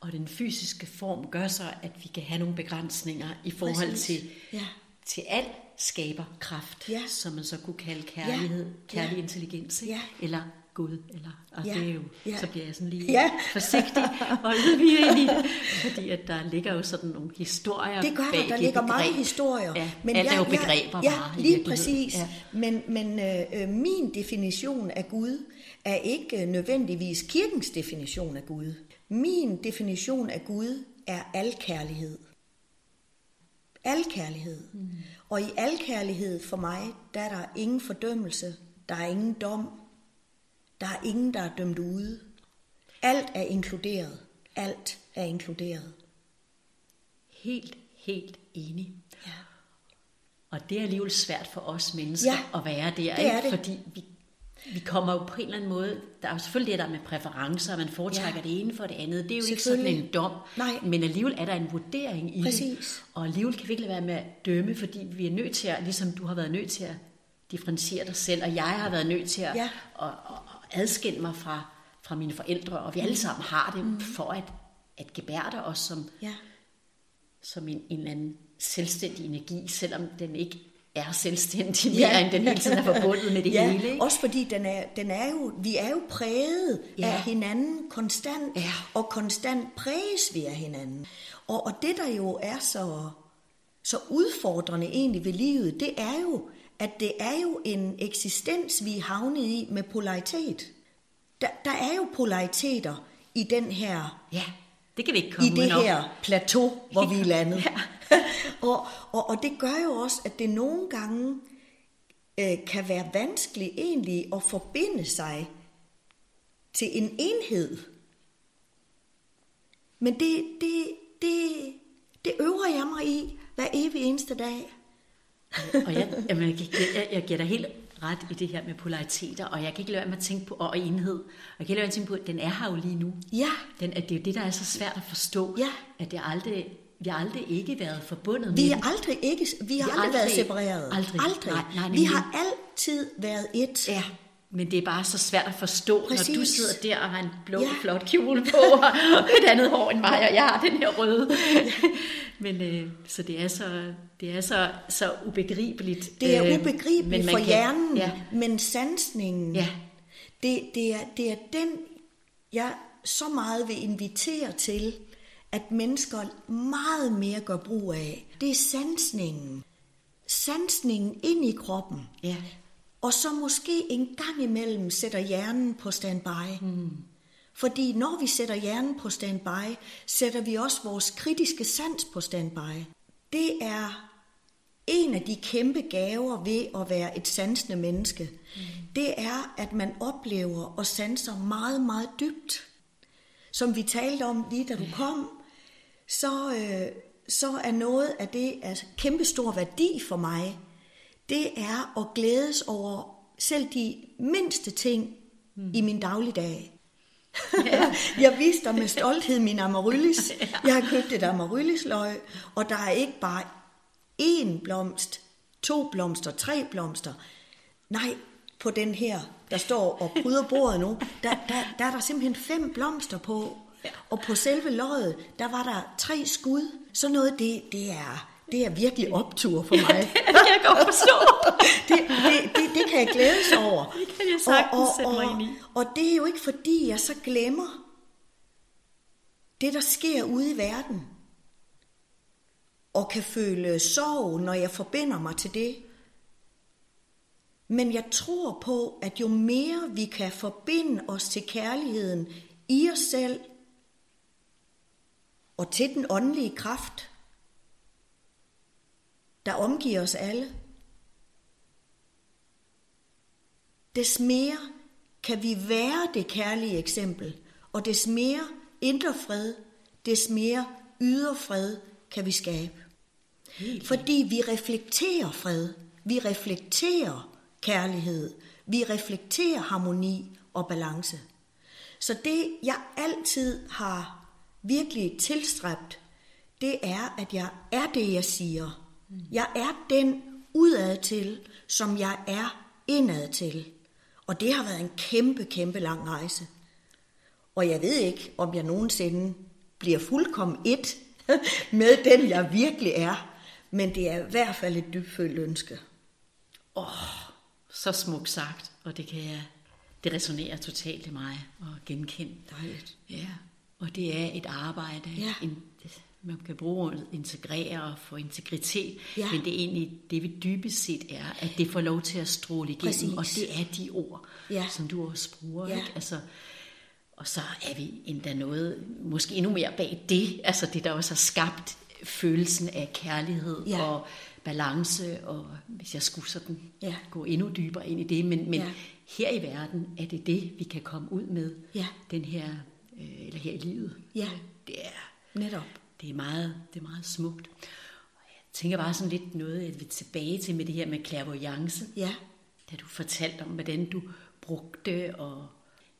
Og den fysiske form gør så, at vi kan have nogle begrænsninger i forhold Præcis. til, Ja. til al skaberkraft, Ja. som man så kunne kalde kærlighed, Ja. kærlig Ja. intelligens, ikke? Ja. eller Gud, eller, og Ja. det er jo, Ja. så bliver jeg sådan lige Ja. forsigtig og ydmyg i det, fordi at der ligger jo sådan nogle historier Det gør der, bag der det ligger begreb. mange historier. Ja, men alt er jo begreber ja, bare. lige præcis. Ja. Men, men øh, øh, min definition af Gud er ikke øh, nødvendigvis kirkens definition af Gud. Min definition af Gud er alkærlighed. Alkærlighed. Mm. Og i alkærlighed for mig, der er der ingen fordømmelse, der er ingen dom, der er ingen, der er dømt ude. Alt er inkluderet. Alt er inkluderet. Helt, helt enig. Ja. Og det er alligevel svært for os mennesker Ja, at være der, det ikke? er det. fordi vi, vi kommer jo på en eller anden måde, der er jo selvfølgelig det der med præferencer, man foretrækker Ja. det ene for det andet, det er jo ikke sådan en dom, Nej. men alligevel er der en vurdering i Præcis. det, og alligevel kan vi ikke lade være med at dømme, fordi vi er nødt til at, ligesom du har været nødt til at differentiere dig selv, og jeg har været nødt til at, Ja. at, at adskille mig fra, fra mine forældre, og vi alle sammen har det mm. for at, at gebærde os som, Ja. som en, en eller anden selvstændig energi, selvom den ikke er selvstændig mere, Ja. end den hele tiden er forbundet med det ja, hele. Ikke? også fordi den er, den er jo, vi er jo præget Ja. af hinanden konstant, Ja. og konstant præges vi af hinanden. Og, og det der jo er så, så udfordrende egentlig ved livet, det er jo, at det er jo en eksistens, vi er havnet i med polaritet. Der, der er jo polariteter i den her Ja, det kan vi ikke komme i det her plateau, hvor vi er landet. Ja. og, og, og det gør jo også, at det nogle gange øh, kan være vanskeligt egentlig at forbinde sig til en enhed. Men det, det, det, det øver jeg mig i hver evig eneste dag. Og jeg, jamen, jeg, jeg, jeg giver dig helt ret i det her med polariteter, og jeg kan ikke lade være med at tænke på, og enhed, og jeg kan ikke lade være med at tænke på, at den er her jo lige nu. Ja. Den, at det er jo det, der er så svært at forstå, ja. at det aldrig, vi har aldrig ikke været forbundet vi med er aldrig ikke, vi har vi aldrig, aldrig været separeret. Aldrig. aldrig. Nej, nej, vi har altid været et. Ja, men det er bare så svært at forstå, Præcis. når du sidder der og har en blå, Ja. flot kjole på, og et andet hår end mig, og jeg har den her røde. men øh, så det er så, det er så, så ubegribeligt. Det er øh, ubegribeligt men man for kan- hjernen, Ja, men sansningen, Ja. det, det, er, det er den, jeg så meget vil invitere til, at mennesker meget mere gør brug af. Det er sansningen. Sansningen ind i kroppen. ja. Og så måske en gang imellem sætter hjernen på standby. Mm. Fordi når vi sætter hjernen på standby, sætter vi også vores kritiske sans på standby. Det er en af de kæmpe gaver ved at være et sansende menneske. Mm. Det er, at man oplever og sanser meget, meget dybt. Som vi talte om lige da du kom, så, øh, så er noget af det af kæmpe stor værdi for mig, det er at glædes over selv de mindste ting mm. i min dagligdag. Ja. jeg viste dig med stolthed min amaryllis. Jeg har købt et amaryllisløg, og der er ikke bare én blomst, to blomster, tre blomster. Nej, på den her, der står og bryder bordet nu, der, der, der er der simpelthen fem blomster på. Og på selve løget, der var der tre skud. Så noget, det, det er... Det er virkelig optur for mig. det kan jeg godt forstå. det, det, det, det kan jeg glædes over. Det kan jeg sagtens og, og, sætte mig og, ind i. Og det er jo ikke fordi, jeg så glemmer det, der sker ude i verden. Og kan føle sorg, når jeg forbinder mig til det. Men jeg tror på, at jo mere vi kan forbinde os til kærligheden i os selv og til den åndelige kraft, der omgiver os alle, des mere kan vi være det kærlige eksempel, og des mere indre fred, des mere ydre fred kan vi skabe. Helt Fordi vi reflekterer fred, vi reflekterer kærlighed, vi reflekterer harmoni og balance. Så det, jeg altid har virkelig tilstræbt, det er, at jeg er det, jeg siger. Jeg er den udad til, som jeg er indad til. Og det har været en kæmpe, kæmpe lang rejse. Og jeg ved ikke, om jeg nogensinde bliver fuldkommen et med den, jeg virkelig er. Men det er i hvert fald et dybfølt ønske. Åh, så smukt sagt, og det kan jeg, det resonerer totalt i mig og genkende. Dejligt. Ja, og det er et arbejde, Ja. en, man kan bruge ordet integrere og få integritet, Ja. men det er egentlig det, vi dybest set er, at det får lov til at stråle igennem, Præcis. og det er de ord, Ja. som du også bruger. Ja. Ikke? Altså, og så er vi endda noget, måske endnu mere bag det, altså det, der også har skabt følelsen af kærlighed Ja. og balance, og hvis jeg skulle sådan Ja. gå endnu dybere ind i det, men, men Ja. her i verden er det det, vi kan komme ud med, Ja. den her, øh, eller her i livet. Ja. Det er, Netop. Det er meget, det er meget smukt. Og jeg tænker bare sådan lidt noget, at vi er tilbage til med det her med clairvoyance. Ja. Da du fortalte om, hvordan du brugte, og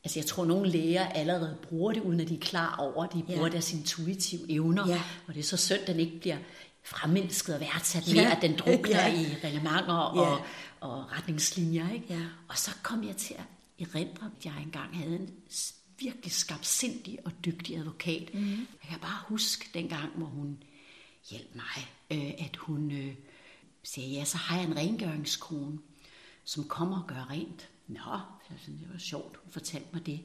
altså jeg tror, nogle læger allerede bruger det, uden at de er klar over, at de bruger Ja. deres intuitive evner. Ja. Og det er så synd, at den ikke bliver fremelsket og værdsat Ja. mere, at den drukner Ja. i reglementer Ja. og, og retningslinjer. Ikke? Ja. Og så kom jeg til at erindre, at jeg engang havde en virkelig skarpsindig og dygtig advokat. Mm. Jeg kan bare huske dengang, hvor hun hjalp mig, øh, at hun øh, siger, ja, så har jeg en rengøringskone, som kommer og gør rent. Nå, jeg synes, det var sjovt, hun fortalte mig det.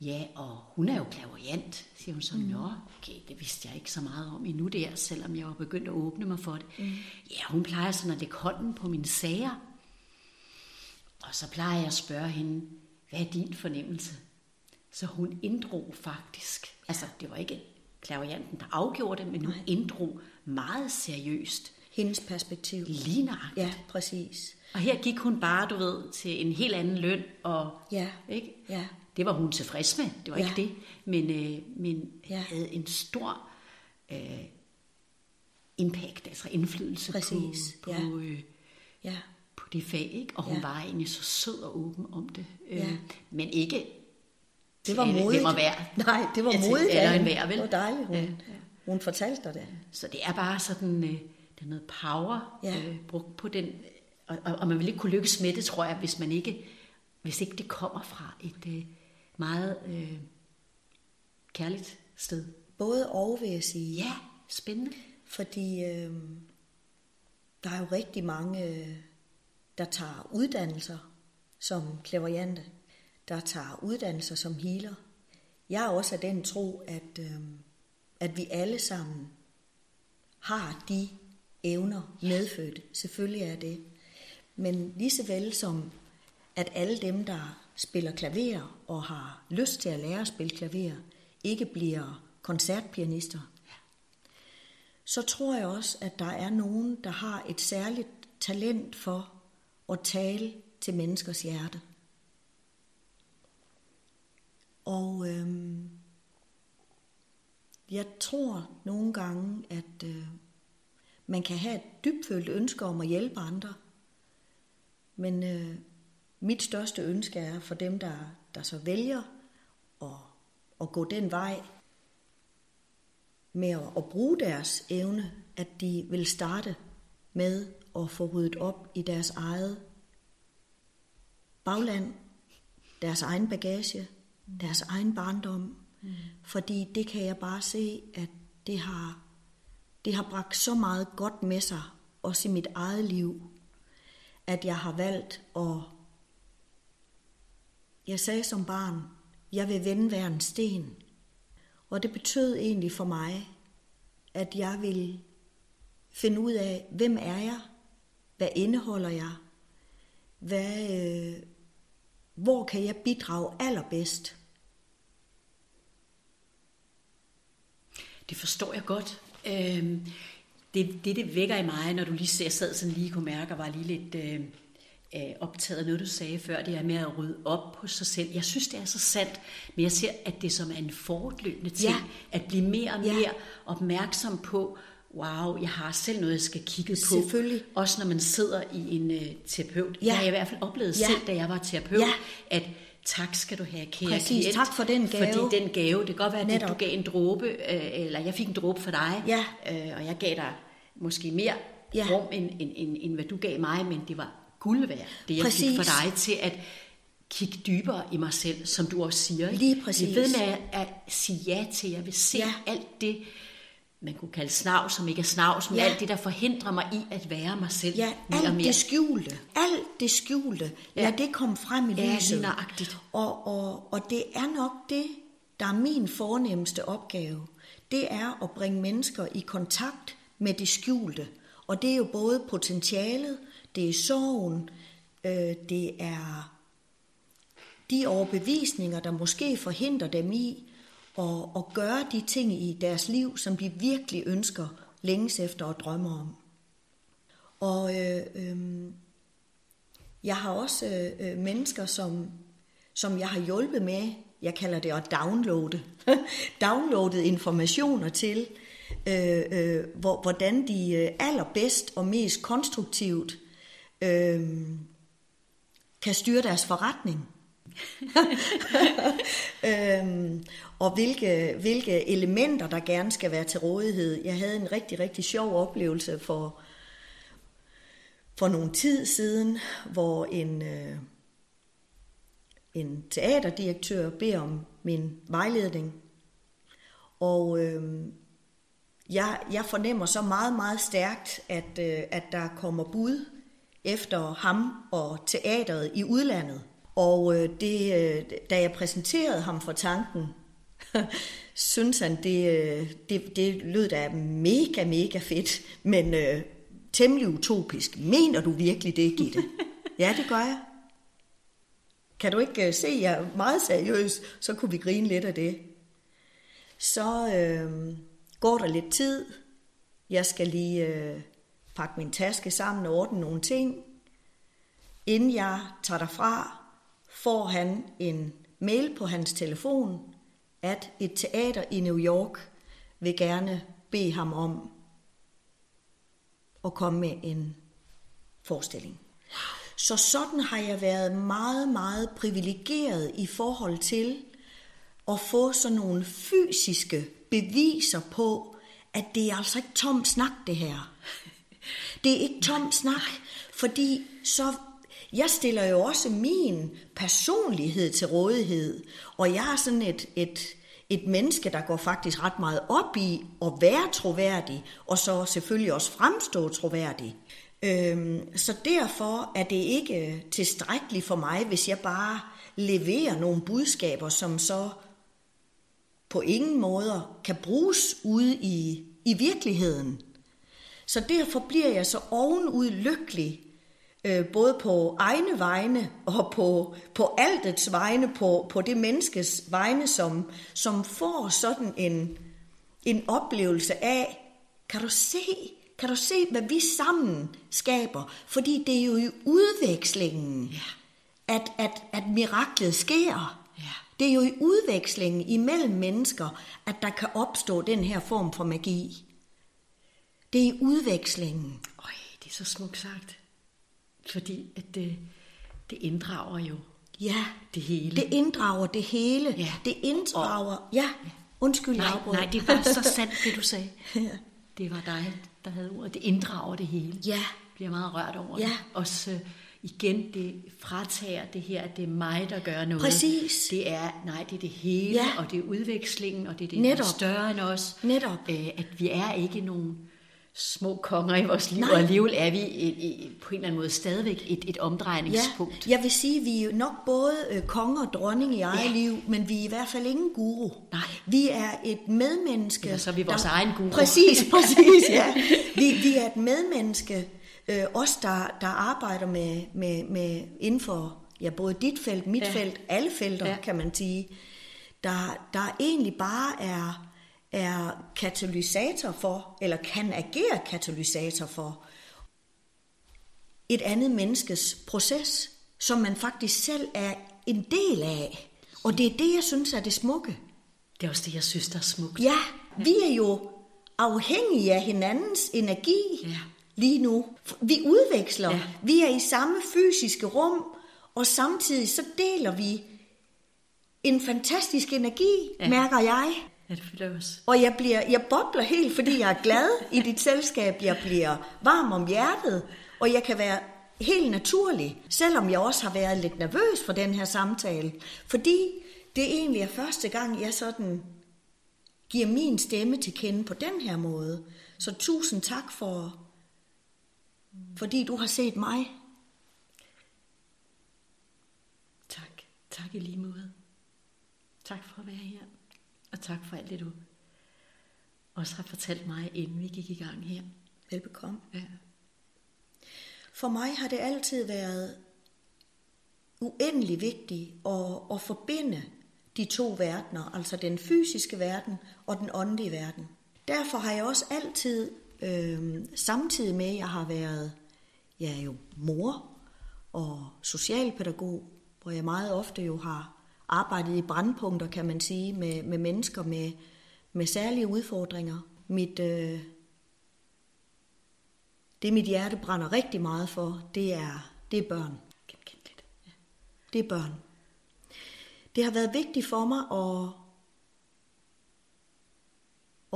Ja, og hun er jo klaverjant, siger hun så. Mm. Nå, okay, det vidste jeg ikke så meget om endnu der, selvom jeg var begyndt at åbne mig for det. Mm. Ja, hun plejer sådan at lægge hånden på mine sager. Og så plejer jeg at spørge hende, hvad er din fornemmelse? Så hun inddrog faktisk, altså det var ikke klavianten, der afgjorde det, men hun inddrog meget seriøst. Hendes perspektiv. Lige nøjagtigt. Ja, præcis. Og her gik hun bare, du ved, til en helt anden løn, og Ja. ikke? Ja. det var hun tilfreds med, det var Ja. ikke det, men, øh, men Ja. havde en stor øh, impact, altså indflydelse Præcis, på, på, ja. øh, Ja. på det fag, ikke? og hun Ja. var egentlig så sød og åben om det, øh, Ja. men ikke Det var modigt. hvem og hver. Nej, det var til modigt. og hende. enhver, vel? Det var dejligt, hun, Ja, ja. hun fortalte dig det. Så det er bare sådan, øh, det er noget power Ja. øh, brugt på den, og, og, og man vil ikke kunne lykkes med det, tror jeg, hvis man ikke, hvis ikke det kommer fra et øh, meget øh, kærligt sted. Både og, vil jeg sige. Ja, spændende. Fordi øh, der er jo rigtig mange, øh, der tager uddannelser som klaverjante, der tager uddannelser som healer. Jeg er også af den tro, at, øh, at vi alle sammen har de evner medfødt. Selvfølgelig er det. Men lige så vel som at alle dem, der spiller klaver og har lyst til at lære at spille klaver, ikke bliver koncertpianister, så tror jeg også, at der er nogen, der har et særligt talent for at tale til menneskers hjerte. Og øhm, jeg tror nogle gange, at øh, man kan have et dybfølt ønske om at hjælpe andre. Men øh, mit største ønske er for dem, der, der så vælger at, at gå den vej med at, at bruge deres evne, at de vil starte med at få ryddet op i deres eget bagland, deres egen bagage, deres egen barndom. Mm. Fordi det kan jeg bare se, at det har, det har bragt så meget godt med sig, også i mit eget liv, at jeg har valgt at... Jeg sagde som barn, jeg vil vende hver en sten. Og det betød egentlig for mig, at jeg vil finde ud af, hvem er jeg? Hvad indeholder jeg? Hvad, øh, hvor kan jeg bidrage allerbedst? Det forstår jeg godt. Øhm, det, det, det vækker i mig, når du lige ser, sad sådan lige kunne mærke, og var lige lidt øh, øh, optaget af noget, du sagde før, det er med at rydde op på sig selv. Jeg synes, det er så sandt, men jeg ser, at det som er en fortløbende ting, Ja. at blive mere og Ja. mere opmærksom på, wow, jeg har selv noget, jeg skal kigge på. Selvfølgelig. Også når man sidder i en øh, terapeut. Ja. Det har jeg i hvert fald oplevet Ja. selv, da jeg var terapeut, Ja. at tak skal du have, kære Præcis. klient. Tak for den gave. Fordi den gave, det kan godt være, at Netop. du gav en dråbe, øh, eller jeg fik en dråbe for dig, Ja. øh, og jeg gav dig måske mere Ja. rum, end, end, end, end hvad du gav mig, men det var guld værd, det jeg fik Præcis. for dig til at kigge dybere i mig selv, som du også siger. Ikke? Lige præcis. Jeg ved med at, at sige ja til, jeg vil se Ja. alt det, man kunne kalde snavs, som ikke er snavs, men Ja. alt det, der forhindrer mig i at være mig selv Ja, mere og alt mere. det skjulte, alt det skjulte, Ja. lad det komme frem i Ja, lyset. nøjagtigt. Og, og, og det er nok det, der er min fornemmeste opgave. Det er at bringe mennesker i kontakt med det skjulte. Og det er jo både potentialet, det er sorgen, øh, det er de overbevisninger, der måske forhindrer dem i og, og gøre de ting i deres liv, som de virkelig ønsker længes efter og drømmer om. Og øh, øh, jeg har også øh, øh mennesker, som, som jeg har hjulpet med, jeg kalder det at downloade, downloadet informationer til, øh, øh, hvor, hvordan de øh, allerbedst og mest konstruktivt øh, kan styre deres forretning. øhm, og hvilke, hvilke elementer, der gerne skal være til rådighed. Jeg havde en rigtig, rigtig sjov oplevelse for, for nogle tid siden, hvor en, øh, en teaterdirektør beder om min vejledning. Og øh, jeg, jeg fornemmer så meget, meget stærkt, at, øh, at der kommer bud efter ham og teateret i udlandet. Og øh, det, øh, da jeg præsenterede ham for tanken, synes han, det, øh, det, det lød da mega, mega fedt, men øh, temmelig utopisk. Mener du virkelig det, Gitte? ja, det gør jeg. Kan du ikke øh, se, jeg er meget seriøs, så kunne vi grine lidt af det. Så øh, går der lidt tid. Jeg skal lige øh, pakke min taske sammen og ordne nogle ting. Inden jeg tager derfra, får han en mail på hans telefon, at et teater i New York vil gerne bede ham om at komme med en forestilling. Så sådan har jeg været meget, meget privilegeret i forhold til at få sådan nogle fysiske beviser på, at det er altså ikke tom snak det her. Det er ikke tom snak, fordi så jeg stiller jo også min personlighed til rådighed, og jeg er sådan et, et, et menneske, der går faktisk ret meget op i at være troværdig, og så selvfølgelig også fremstå troværdig. Øhm, så derfor er det ikke tilstrækkeligt for mig, hvis jeg bare leverer nogle budskaber, som så på ingen måder kan bruges ude i, i virkeligheden. Så derfor bliver jeg så ovenud lykkelig, øh, både på egne vegne og på, på altets vegne, på, på det menneskes vegne, som, som får sådan en, en oplevelse af, kan du se, kan du se, hvad vi sammen skaber? Fordi det er jo i udvekslingen, ja. at, at, at miraklet sker. Ja. Det er jo i udvekslingen imellem mennesker, at der kan opstå den her form for magi. Det er i udvekslingen. Øj, det er så smukt sagt. Fordi at det, det inddrager jo ja, det hele. det inddrager det hele. Ja. Det inddrager... Og, ja, undskyld, nej, nej, det var så sandt, det du sagde. ja. Det var dig, der havde ordet. Det inddrager det hele. Ja. Bliver meget rørt over ja. det. Også uh, igen, det fratager det her, at det er mig, der gør noget. Præcis. Det er, nej, det er det hele, ja. og det er udvekslingen, og det er det, Netop. større end os. Netop. Uh, at vi er ikke nogen små konger i vores liv, Nej. og alligevel er vi et, et, på en eller anden måde stadigvæk et, et omdrejningspunkt. Ja, jeg vil sige, at vi er jo nok både øh, konge og dronning i eget ja. liv, men vi er i hvert fald ingen guru. Nej. Vi er et medmenneske. Ja, så er vi vores der... egen guru. Præcis, præcis, ja. Vi, vi er et medmenneske, øh, os der, der arbejder med, med, med inden for ja, både dit felt, mit ja. felt, alle felter, ja. kan man sige, der, der egentlig bare er er katalysator for, eller kan agere katalysator for, et andet menneskes proces, som man faktisk selv er en del af. Og det er det, jeg synes er det smukke. Det er også det, jeg synes, der er smukt. Ja, vi er jo afhængige af hinandens energi ja. lige nu. Vi udveksler. Ja. Vi er i samme fysiske rum, og samtidig så deler vi en fantastisk energi, ja. mærker jeg. Ja, det fylder også. Og jeg, bliver, jeg bobler helt, fordi jeg er glad i dit selskab. Jeg bliver varm om hjertet, og jeg kan være helt naturlig, selvom jeg også har været lidt nervøs for den her samtale. Fordi det egentlig er første gang, jeg sådan giver min stemme til kende på den her måde. Så tusind tak for, fordi du har set mig. Tak. Tak i lige måde. Tak for at være her. Og tak for alt det, du også har fortalt mig, inden vi gik i gang her. Velbekomme. Ja. For mig har det altid været uendelig vigtigt at, at forbinde de to verdener, altså den fysiske verden og den åndelige verden. Derfor har jeg også altid, øh, samtidig med at jeg har været ja, jo mor og socialpædagog, hvor jeg meget ofte jo har arbejdet i brandpunkter, kan man sige, med, med mennesker med, med særlige udfordringer. Mit, øh, det mit hjerte brænder rigtig meget for, det er, det er børn. Det er børn. Det har været vigtigt for mig at,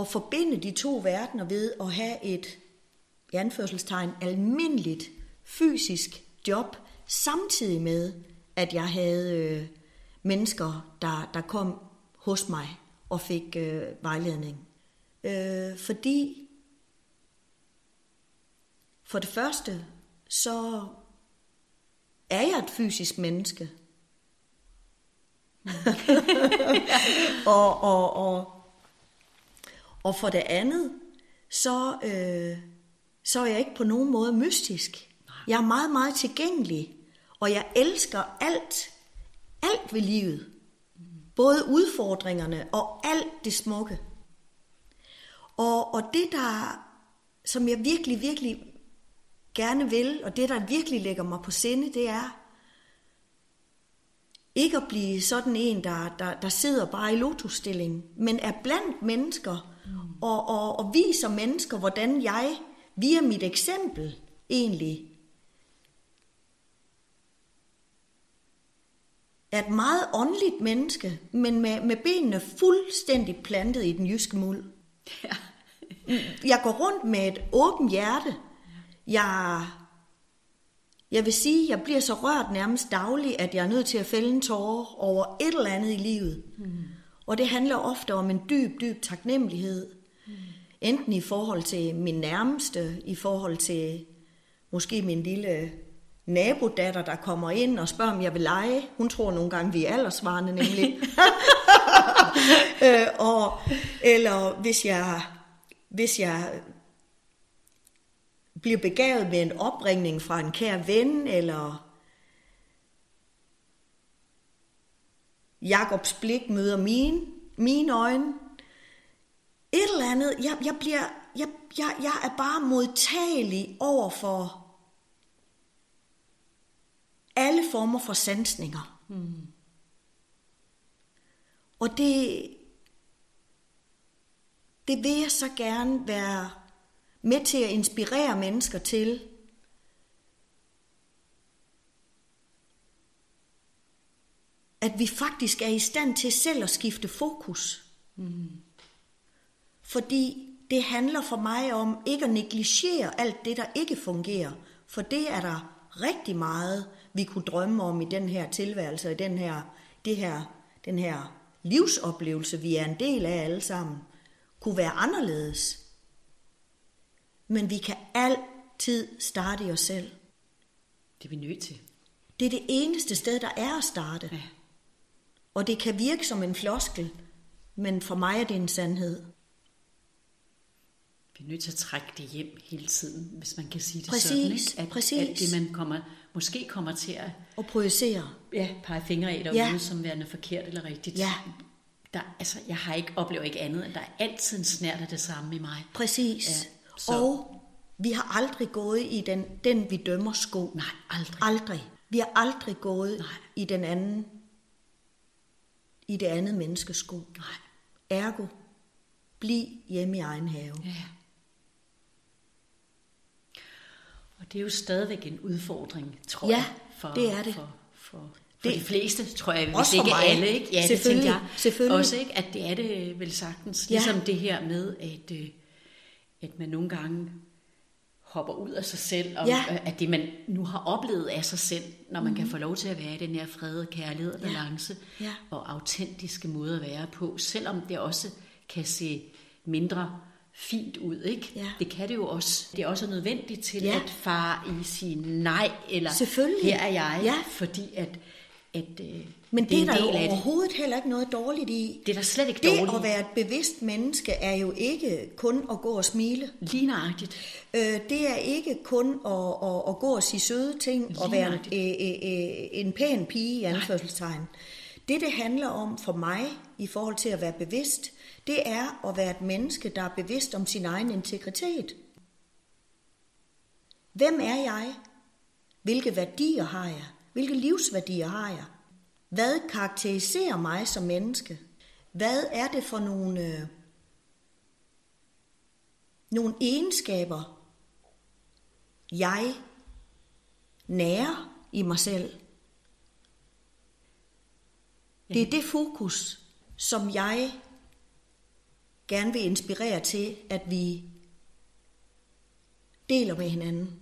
at forbinde de to verdener ved at have et, i anførselstegn, almindeligt fysisk job, samtidig med, at jeg havde øh, mennesker, der, der kom hos mig og fik øh, vejledning. Øh, fordi for det første, så er jeg et fysisk menneske. og, og, og, og for det andet, så, øh, så er jeg ikke på nogen måde mystisk. Jeg er meget, meget tilgængelig, og jeg elsker alt alt ved livet. Både udfordringerne og alt det smukke. Og, og det, der, som jeg virkelig, virkelig gerne vil, og det, der virkelig lægger mig på sinde, det er ikke at blive sådan en, der, der, der sidder bare i lotusstilling, men er blandt mennesker mm. og, og, og viser mennesker, hvordan jeg via mit eksempel egentlig er et meget åndeligt menneske, men med, med benene fuldstændig plantet i den jyske muld. Ja. jeg går rundt med et åbent hjerte. Jeg, jeg vil sige, jeg bliver så rørt nærmest dagligt, at jeg er nødt til at fælde en tårer over et eller andet i livet. Mm. Og det handler ofte om en dyb, dyb taknemmelighed. Mm. Enten i forhold til min nærmeste, i forhold til måske min lille nabodatter, der kommer ind og spørger, om jeg vil lege. Hun tror nogle gange, vi er aldersvarende nemlig. øh, og, eller hvis jeg, hvis jeg bliver begavet med en opringning fra en kær ven, eller Jakobs blik møder mine, mine øjne. Et eller andet, jeg, jeg, bliver, jeg, jeg, jeg er bare modtagelig over for alle former for sansninger. Mm. Og det, det vil jeg så gerne være med til at inspirere mennesker til. At vi faktisk er i stand til selv at skifte fokus. Mm. Fordi det handler for mig om ikke at negligere alt det, der ikke fungerer. For det er der rigtig meget, vi kunne drømme om i den her tilværelse, i den her, det her, den her livsoplevelse, vi er en del af alle sammen, kunne være anderledes. Men vi kan altid starte i os selv. Det er vi nødt til. Det er det eneste sted, der er at starte. Ja. Og det kan virke som en floskel, men for mig er det en sandhed. Vi er nødt til at trække det hjem hele tiden, hvis man kan sige det præcis, sådan. Ikke? At, præcis. At det, man kommer, måske kommer til at... Og projicere. Ja, pege fingre af derude, ja. som værende forkert eller rigtigt. Ja. Der, altså, jeg har ikke oplevet ikke andet, end der er altid en snært af det samme i mig. Præcis. Ja, så. Og vi har aldrig gået i den, den vi dømmer sko. Nej, aldrig. Aldrig. Vi har aldrig gået Nej. i den anden, i det andet menneskes sko. Nej. Ergo, bliv hjemme i egen have. Ja. Og det er jo stadigvæk en udfordring, tror ja, jeg. For, det er det. For, for, for det, de fleste, tror jeg, hvis ikke mig. alle. Ikke? Ja, selvfølgelig, det tænker jeg. Selvfølgelig. Også, ikke? at det er det vel sagtens. Ligesom ja. det her med, at, øh, at man nogle gange hopper ud af sig selv, og ja. at det man nu har oplevet af sig selv, når man mm. kan få lov til at være i den her fred, kærlighed og balance, ja. Ja. og autentiske måde at være på, selvom det også kan se mindre fint ud, ikke? Ja. Det kan det jo også. Det er også nødvendigt til ja. at far i sige nej, eller Selvfølgelig. her er jeg, ja. fordi at, at øh, Men det, det er der jo overhovedet det. heller ikke noget dårligt i. Det er der slet ikke det dårligt at være et bevidst menneske er jo ikke kun at gå og smile. Lige nøjagtigt. Øh, det er ikke kun at, at, at gå og sige søde ting og være en, en, en pæn pige i anførselstegn. Det, det handler om for mig i forhold til at være bevidst, det er at være et menneske, der er bevidst om sin egen integritet. Hvem er jeg? Hvilke værdier har jeg? Hvilke livsværdier har jeg? Hvad karakteriserer mig som menneske? Hvad er det for nogle, øh, nogle egenskaber, jeg nærer i mig selv? Det er det fokus, som jeg gerne vil inspirere til, at vi deler med hinanden.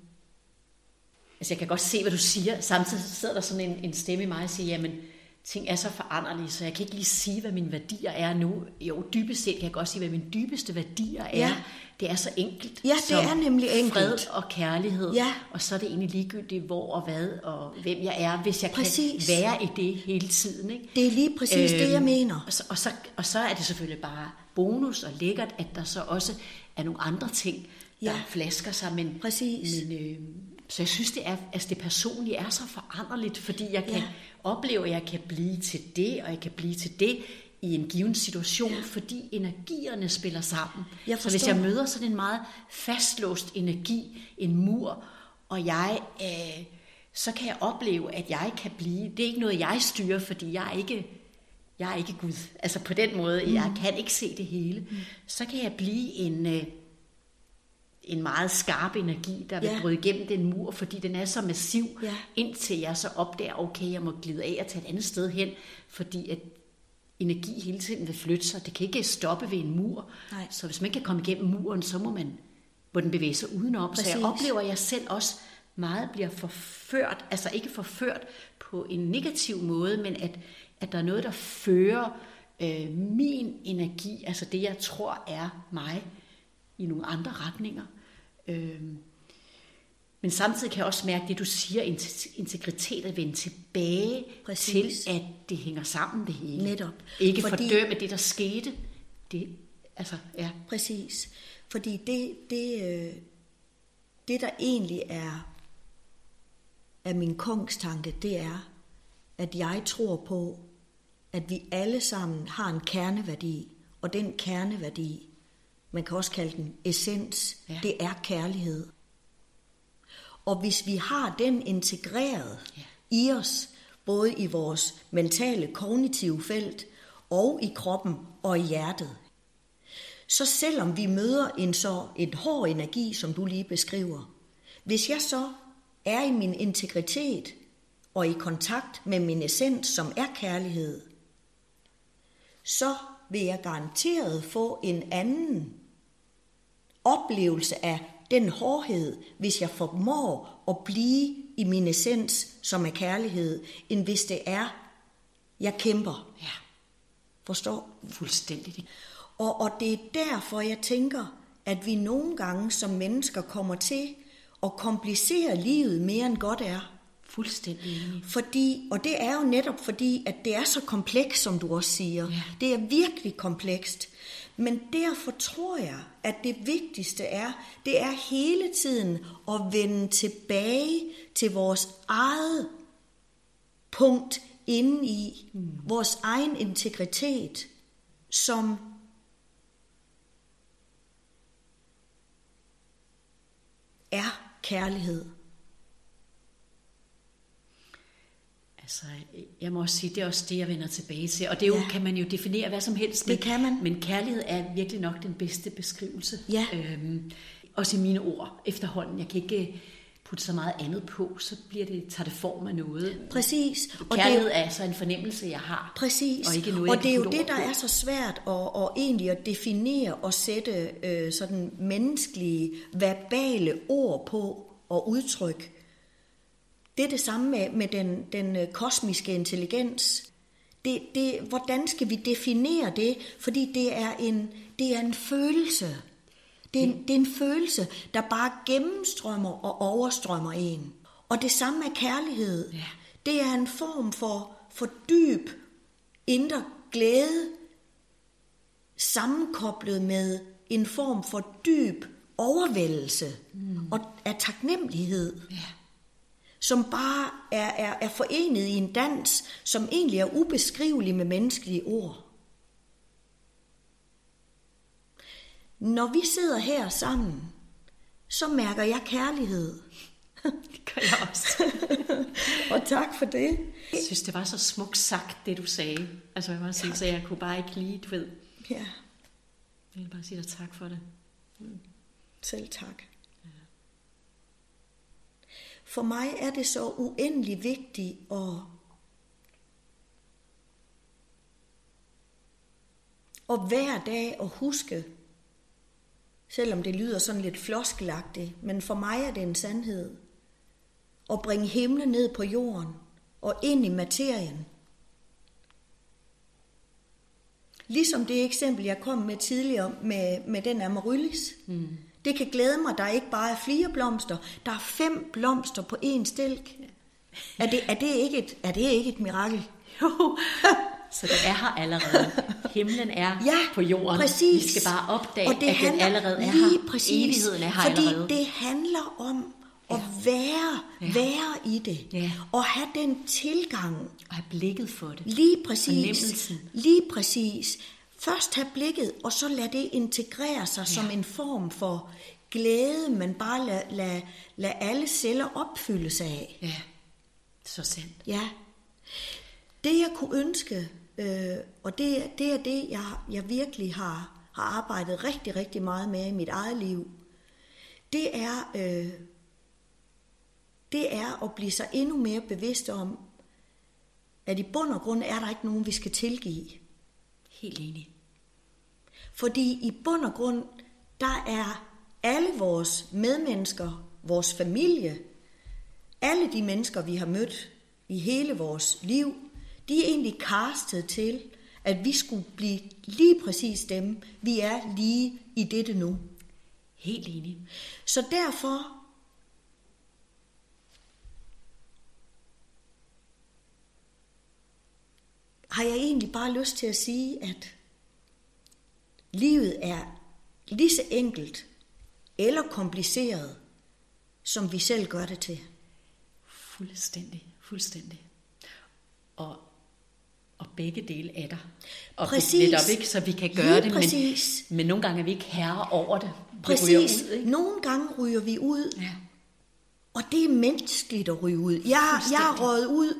Altså jeg kan godt se, hvad du siger. Samtidig sidder der sådan en, en stemme i mig og siger, jamen ting er så foranderlige, så jeg kan ikke lige sige, hvad mine værdier er nu. Jo, dybest set kan jeg godt sige, hvad mine dybeste værdier er. Ja. Det er så enkelt. Ja, det er nemlig enkelt. Fred og kærlighed. Ja. Og så er det egentlig ligegyldigt, hvor og hvad og hvem jeg er, hvis jeg præcis. kan være i det hele tiden. Ikke? Det er lige præcis øhm, det, jeg mener. Og så, og, så, og så er det selvfølgelig bare bonus og lækkert, at der så også er nogle andre ting, der Ja. flasker sig. Men, Præcis. men øh, Så jeg synes, det er, altså det personlige er så foranderligt, fordi jeg kan ja. opleve, at jeg kan blive til det, og jeg kan blive til det i en given situation, ja. fordi energierne spiller sammen. Jeg så hvis jeg møder sådan en meget fastlåst energi, en mur, og jeg, øh, så kan jeg opleve, at jeg kan blive, det er ikke noget, jeg styrer, fordi jeg er ikke, jeg er ikke Gud. Altså på den måde, mm. jeg kan ikke se det hele. Mm. Så kan jeg blive en, øh, en meget skarp energi, der vil ja. bryde igennem den mur, fordi den er så massiv, ja. indtil jeg så opdager, okay, jeg må glide af og tage et andet sted hen, fordi at energi hele tiden vil flytte sig. Det kan ikke stoppe ved en mur. Nej. Så hvis man ikke kan komme igennem muren, så må man må den bevæge sig udenom. Præcis. Så jeg oplever, at jeg selv også meget bliver forført, altså ikke forført på en negativ måde, men at, at der er noget, der fører øh, min energi, altså det, jeg tror er mig, i nogle andre retninger. Øh, men samtidig kan jeg også mærke det, du siger, integritet at vende tilbage Præcis. til, at det hænger sammen det hele. Netop. Ikke Fordi... fordømme det, der skete. Det, altså, ja. Præcis. Fordi det, det, øh, det der egentlig er, er min kongstanke, det er, at jeg tror på, at vi alle sammen har en kerneværdi, og den kerneværdi, man kan også kalde den essens, ja. det er kærlighed. Og hvis vi har den integreret ja. i os, både i vores mentale, kognitive felt, og i kroppen og i hjertet, så selvom vi møder en så en hård energi, som du lige beskriver, hvis jeg så er i min integritet og i kontakt med min essens, som er kærlighed, så vil jeg garanteret få en anden oplevelse af den hårdhed, hvis jeg formår at blive i min essens, som er kærlighed, end hvis det er, jeg kæmper. Ja. Forstår? Fuldstændig. Og, og det er derfor, jeg tænker, at vi nogle gange som mennesker kommer til at komplicere livet mere end godt er. Fuldstændig Fordi, og det er jo netop fordi, at det er så komplekst, som du også siger. Ja. Det er virkelig komplekst. Men derfor tror jeg, at det vigtigste er, det er hele tiden at vende tilbage til vores eget punkt inde i mm. vores egen integritet, som er kærlighed. Altså, jeg må også sige, det er også det, jeg vender tilbage til. Og det jo, ja. kan man jo definere hvad som helst. Det kan man. Men kærlighed er virkelig nok den bedste beskrivelse. Ja. Øhm, også i mine ord efterhånden. Jeg kan ikke putte så meget andet på, så bliver det, tager det form af noget. Præcis. Og Kærlighed det er, altså en fornemmelse, jeg har. Præcis. Og, ikke noget, og det er jo det, der er så svært at, at egentlig at definere og sætte øh, sådan menneskelige, verbale ord på og udtryk. Det er det samme med, med den, den øh, kosmiske intelligens. Det, det, hvordan skal vi definere det? Fordi det er en, det er en følelse. Det er, en, det er en følelse, der bare gennemstrømmer og overstrømmer en. Og det samme er kærlighed. Ja. Det er en form for, for dyb indre glæde, sammenkoblet med en form for dyb overvældelse mm. og af taknemmelighed. Ja som bare er, er, er forenet i en dans, som egentlig er ubeskrivelig med menneskelige ord. Når vi sidder her sammen, så mærker jeg kærlighed. Det gør jeg også. og tak for det. Jeg synes, det var så smukt sagt, det du sagde. Altså, jeg må sige, så jeg kunne bare ikke lige, du ved. Ja. Jeg vil bare sige dig tak for det. Mm. Selv tak. For mig er det så uendelig vigtigt at at hver dag at huske, selvom det lyder sådan lidt floskelagtigt, men for mig er det en sandhed, at bringe himlen ned på jorden og ind i materien. Ligesom det eksempel, jeg kom med tidligere med, med den amaryllis. Mm. Det kan glæde mig, der er ikke bare er flere blomster, der er fem blomster på én stilk. Er det, er det, ikke, et, er det ikke et mirakel? Jo, så det er her allerede. Himlen er ja, på jorden. Præcis. Vi skal bare opdage, og det at den allerede er lige her. Præcis, Evigheden er her fordi allerede. det handler om Og være, Ja. være i det. Ja. Og have den tilgang. Og have blikket for det. Lige præcis. Fornemmelsen. Lige præcis. Først have blikket, og så lad det integrere sig ja. som en form for glæde, man bare lad, lad, lad alle celler opfylde sig af. Ja, så sandt. Ja. Det jeg kunne ønske, øh, og det, det er det, jeg, jeg virkelig har, har arbejdet rigtig, rigtig meget med i mit eget liv, det er, øh, det er at blive sig endnu mere bevidst om, at i bund og grund er der ikke nogen, vi skal tilgive. Helt enig. Fordi i bund og grund, der er alle vores medmennesker, vores familie, alle de mennesker, vi har mødt i hele vores liv, de er egentlig castet til, at vi skulle blive lige præcis dem, vi er lige i dette nu. Helt enig. Så derfor har jeg egentlig bare lyst til at sige, at livet er lige så enkelt eller kompliceret, som vi selv gør det til. Fuldstændig, fuldstændig. Og, og begge dele er der. Og Præcis. netop ikke, så vi kan gøre Lige det, præcis. men, men nogle gange er vi ikke herre over det. Vi Præcis. ud, ikke? Nogle gange ryger vi ud, Ja. og det er menneskeligt at ryge ud. Jeg, jeg har Fuldstændig. røget ud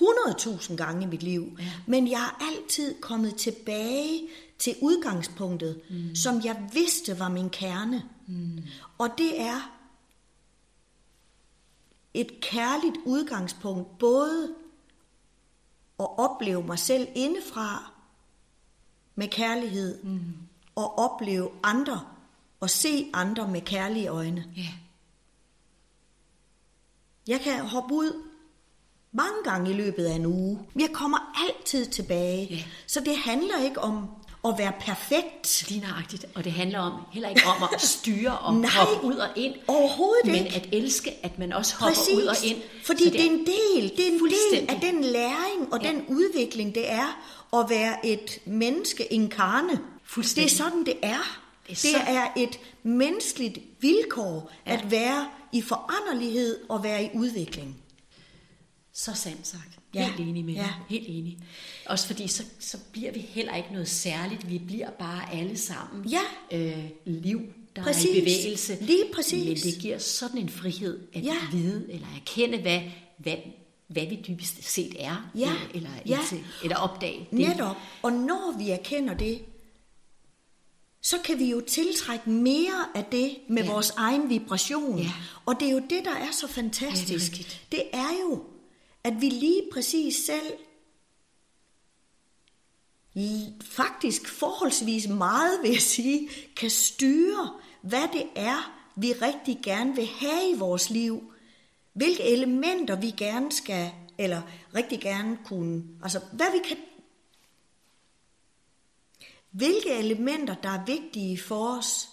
100.000 gange i mit liv, Ja. men jeg er altid kommet tilbage til udgangspunktet, mm. som jeg vidste var min kerne. Mm. Og det er et kærligt udgangspunkt, både at opleve mig selv indefra med kærlighed, mm. og opleve andre, og se andre med kærlige øjne. ja. Jeg kan hoppe ud mange gange i løbet af en uge. Jeg kommer altid tilbage. Ja. Så det handler ikke om at være perfekt. Lige nøjagtigt. Og det handler om heller ikke om at styre og Nej, hoppe ud og ind. overhovedet men ikke. at elske, at man også hopper Præcis. ud og ind. Fordi Så det er en del, det er en del af den læring og Ja. den udvikling, det er at være et menneske inkarne. Det er sådan, det er. Det er Det så- er et menneskeligt vilkår at være i foranderlighed og være i udvikling. Så sandt sagt. Ja. Helt enig med Ja. Helt enig. Også fordi så, så bliver vi heller ikke noget særligt. Vi bliver bare alle sammen Ja. øh, liv, der Præcis. er i bevægelse. Lige præcis. Men det giver sådan en frihed at Ja. vide eller erkende, hvad, hvad, hvad vi dybest set er. Ja. Eller, eller, Ja. indtil, eller opdage. Det, Netop. Og når vi erkender det, så kan vi jo tiltrække mere af det med Ja. vores egen vibration. Ja. Og det er jo det, der er så fantastisk. rigtigt. det er jo, at vi lige præcis selv faktisk forholdsvis meget, vil jeg sige, kan styre, hvad det er, vi rigtig gerne vil have i vores liv. Hvilke elementer vi gerne skal, eller rigtig gerne kunne, altså hvad vi kan hvilke elementer, der er vigtige for os,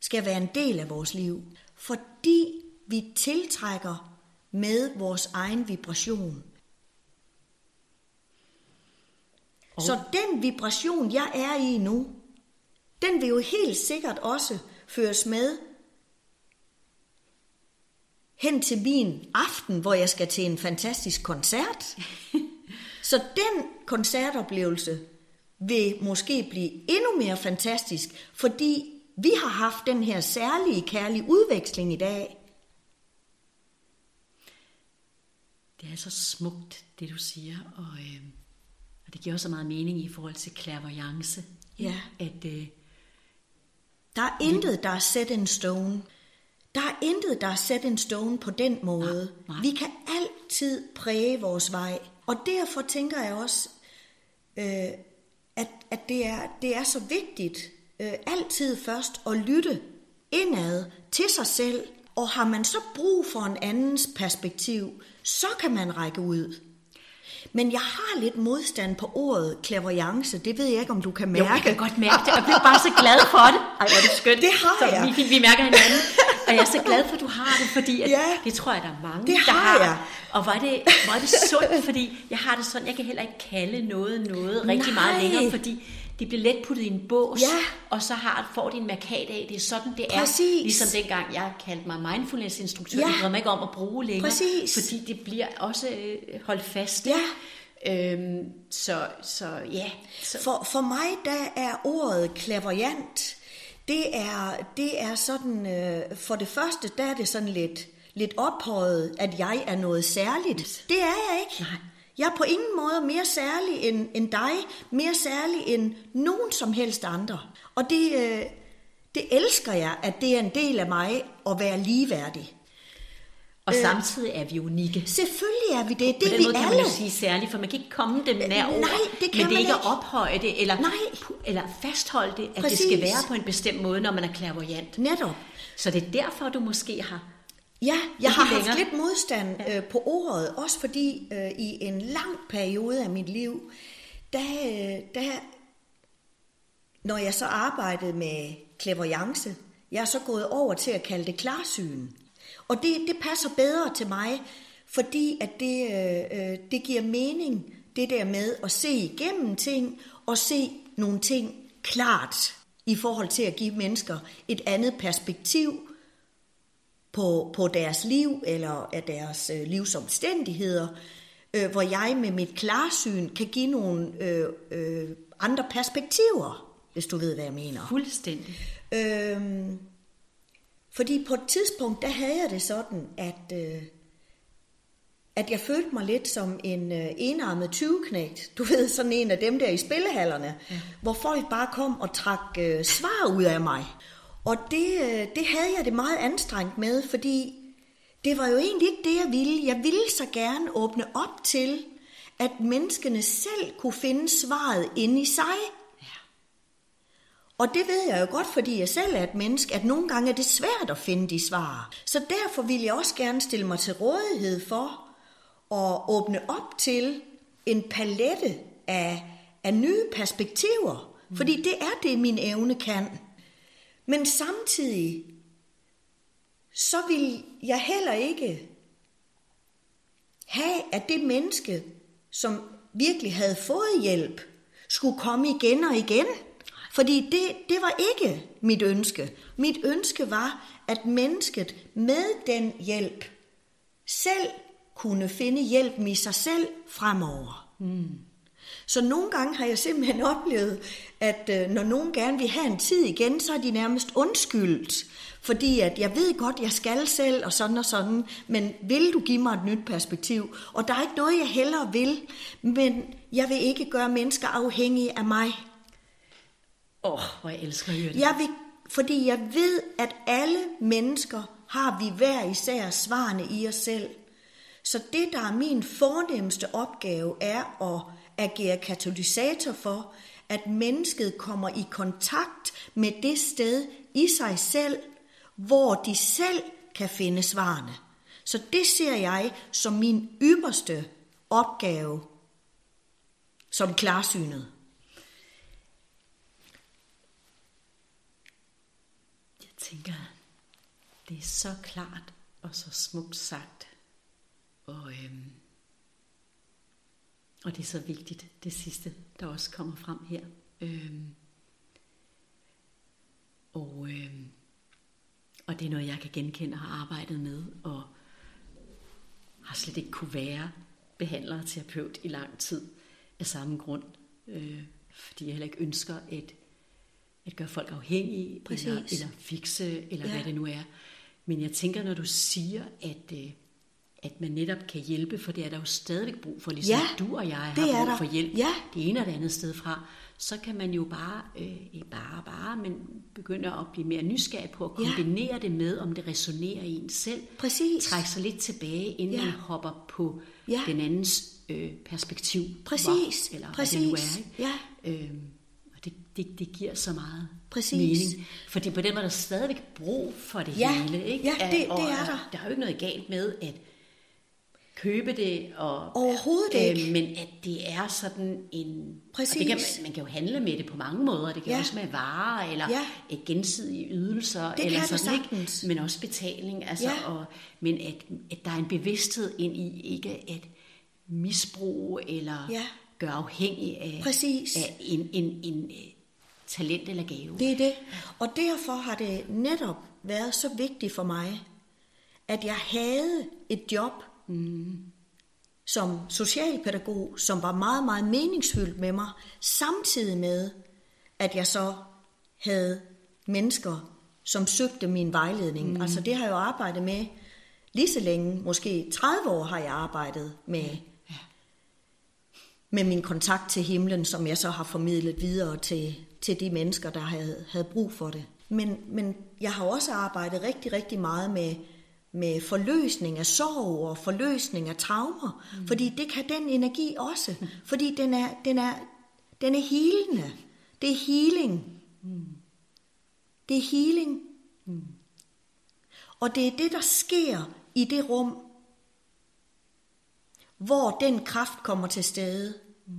skal være en del af vores liv. Fordi vi tiltrækker med vores egen vibration. Og- Så den vibration, jeg er i nu, den vil jo helt sikkert også føres med hen til min aften, hvor jeg skal til en fantastisk koncert. Så den koncertoplevelse vil måske blive endnu mere fantastisk, fordi vi har haft den her særlige kærlige udveksling i dag. Det er så smukt, det du siger, og, øh, og det giver også så meget mening i forhold til clairvoyance. Ja. At øh, Der er intet, der er set in stone. Der er intet, der er set in stone på den måde. Nej, nej. Vi kan altid præge vores vej. Og derfor tænker jeg også, øh, at, at det, er, det er så vigtigt øh, altid først at lytte indad til sig selv. Og har man så brug for en andens perspektiv, så kan man række ud. Men jeg har lidt modstand på ordet clairvoyance. Det ved jeg ikke, om du kan mærke. jo, jeg kan godt mærke det, jeg bliver bare så glad for det. Ej, hvor er det skønt. Det har så jeg. Vi, vi mærker hinanden, og jeg er så glad for, at du har det, fordi at, Ja. det tror jeg, der er mange, Det der har jeg. Og hvor er, det, hvor er det sundt, fordi jeg har det sådan, jeg kan heller ikke kalde noget noget rigtig meget Nej. længere, fordi det bliver let puttet i en bås, Ja. og så har, får de en markat af, det er sådan, det er. Præcis. Ligesom dengang, jeg kaldte mig mindfulness-instruktør, Ja. det mig ikke om at bruge længere, Præcis. fordi det bliver også øh, holdt fast. Ja. Øhm, så, så ja. Så, For, for mig, der er ordet klaverjant, det er, det er sådan, øh, for det første, der er det sådan lidt, lidt ophøjet, at jeg er noget særligt. Det er jeg ikke. Nej. Jeg er på ingen måde mere særlig end, end dig, mere særlig end nogen som helst andre. Og det, øh, det elsker jeg, at det er en del af mig at være ligeværdig. og samtidig er vi unikke. Selvfølgelig er vi det. Det er vi måde kan alle. man jo sige særligt, for man kan ikke komme dem nær over. nej, det kan men det er ikke at ophøje det, eller, Nej. eller fastholde det, at Præcis. det skal være på en bestemt måde, når man er clairvoyant. Netop. Så det er derfor, du måske har... Ja, jeg har haft længere. lidt modstand øh, på ordet, også fordi øh, i en lang periode af mit liv, der, øh, der, når jeg så arbejdede med clairvoyance, jeg er så gået over til at kalde det klarsyn. Og det, det passer bedre til mig, fordi at det, øh, øh, det giver mening, det der med at se igennem ting, og se nogle ting klart, i forhold til at give mennesker et andet perspektiv, på, på deres liv eller af deres øh, livsomstændigheder, øh, hvor jeg med mit klarsyn kan give nogle øh, øh, andre perspektiver, hvis du ved, hvad jeg mener. Fuldstændig. Øhm, fordi på et tidspunkt, der havde jeg det sådan, at, øh, at jeg følte mig lidt som en øh, enarmet 20-knægt. Du ved, sådan en af dem der i spillehallerne, ja. hvor folk bare kom og trak øh, svar ud af mig. Og det, øh, det havde jeg det meget anstrengt med, fordi det var jo egentlig ikke det, jeg ville. Jeg ville så gerne åbne op til, at menneskene selv kunne finde svaret inde i sig. Og det ved jeg jo godt, fordi jeg selv er et menneske, at nogle gange er det svært at finde de svar. Så derfor vil jeg også gerne stille mig til rådighed for at åbne op til en palette af, af nye perspektiver. Fordi det er det, min evne kan. Men samtidig, så vil jeg heller ikke have, at det menneske, som virkelig havde fået hjælp, skulle komme igen og igen. Fordi det, det var ikke mit ønske. Mit ønske var, at mennesket med den hjælp selv kunne finde hjælpen i sig selv fremover. Mm. Så nogle gange har jeg simpelthen oplevet, at øh, når nogen gerne vil have en tid igen, så er de nærmest undskyldt. Fordi at jeg ved godt, jeg skal selv og sådan og sådan, men vil du give mig et nyt perspektiv? Og der er ikke noget, jeg hellere vil, men jeg vil ikke gøre mennesker afhængige af mig. Åh, oh, hvor jeg elsker at høre det. Jeg vil, fordi jeg ved, at alle mennesker har vi hver især svarene i os selv. Så det, der er min fornemmeste opgave, er at agere katalysator for, at mennesket kommer i kontakt med det sted i sig selv, hvor de selv kan finde svarene. Så det ser jeg som min ypperste opgave som klarsynet. Jeg tænker, det er så klart og så smukt sagt. Og, øhm, og det er så vigtigt, det sidste, der også kommer frem her. Øhm, og, øhm, og det er noget, jeg kan genkende og har arbejdet med, og har slet ikke kunne være behandler og terapeut i lang tid af samme grund. Øh, fordi jeg heller ikke ønsker at, at gøre folk afhængige, Præcis. eller, eller fikse, eller Ja. hvad det nu er. Men jeg tænker, når du siger, at, øh, at man netop kan hjælpe, for det er der jo stadigvæk brug for, ligesom Ja, du og jeg det har brug der. for hjælp, Ja. det ene og det andet sted fra, så kan man jo bare, øh, bare, bare, men begynde at blive mere nysgerrig på at Ja. kombinere det med, om det resonerer i en selv. Præcis. Trække sig lidt tilbage, inden Ja. man hopper på Ja. den andens øh, perspektiv. Præcis. Hvor, eller hvad det nu er. Præcis. Ikke? Ja. Øhm, og det, det, det giver så meget Præcis. mening. Fordi på den måde er der stadigvæk brug for det Ja. hele. Ikke? Ja, det- og, det er der. Der er jo ikke noget galt med at købe det. Og, Overhovedet ikke. Øh, men at det er sådan en... Præcis. Det kan man, man kan jo handle med det på mange måder. Det kan Ja. også med varer, eller Ja. ja. gensidige ydelser. Det eller kan det sådan, sagtens. Ikke? Men også betaling. Altså, Ja. og, men at, at der er en bevidsthed ind i ikke at misbruge eller Ja. gøre afhængig af, Præcis. af en, en, en øh, talent eller gave. Det er det. Og derfor har det netop været så vigtigt for mig, at jeg havde et job mm. som socialpædagog, som var meget, meget meningsfyldt med mig, samtidig med, at jeg så havde mennesker, som søgte min vejledning. Mm. Altså det har jeg jo arbejdet med lige så længe, måske 30 år har jeg arbejdet med, ja. med min kontakt til himlen, som jeg så har formidlet videre til, til de mennesker, der havde, havde brug for det. Men, men jeg har også arbejdet rigtig, rigtig meget med, med forløsning af sorg og forløsning af traumer, mm. fordi det kan den energi også, fordi den er, den er, den er helende. Det er healing. Mm. Det er healing. Mm. Og det er det, der sker i det rum, hvor den kraft kommer til stede. Mm.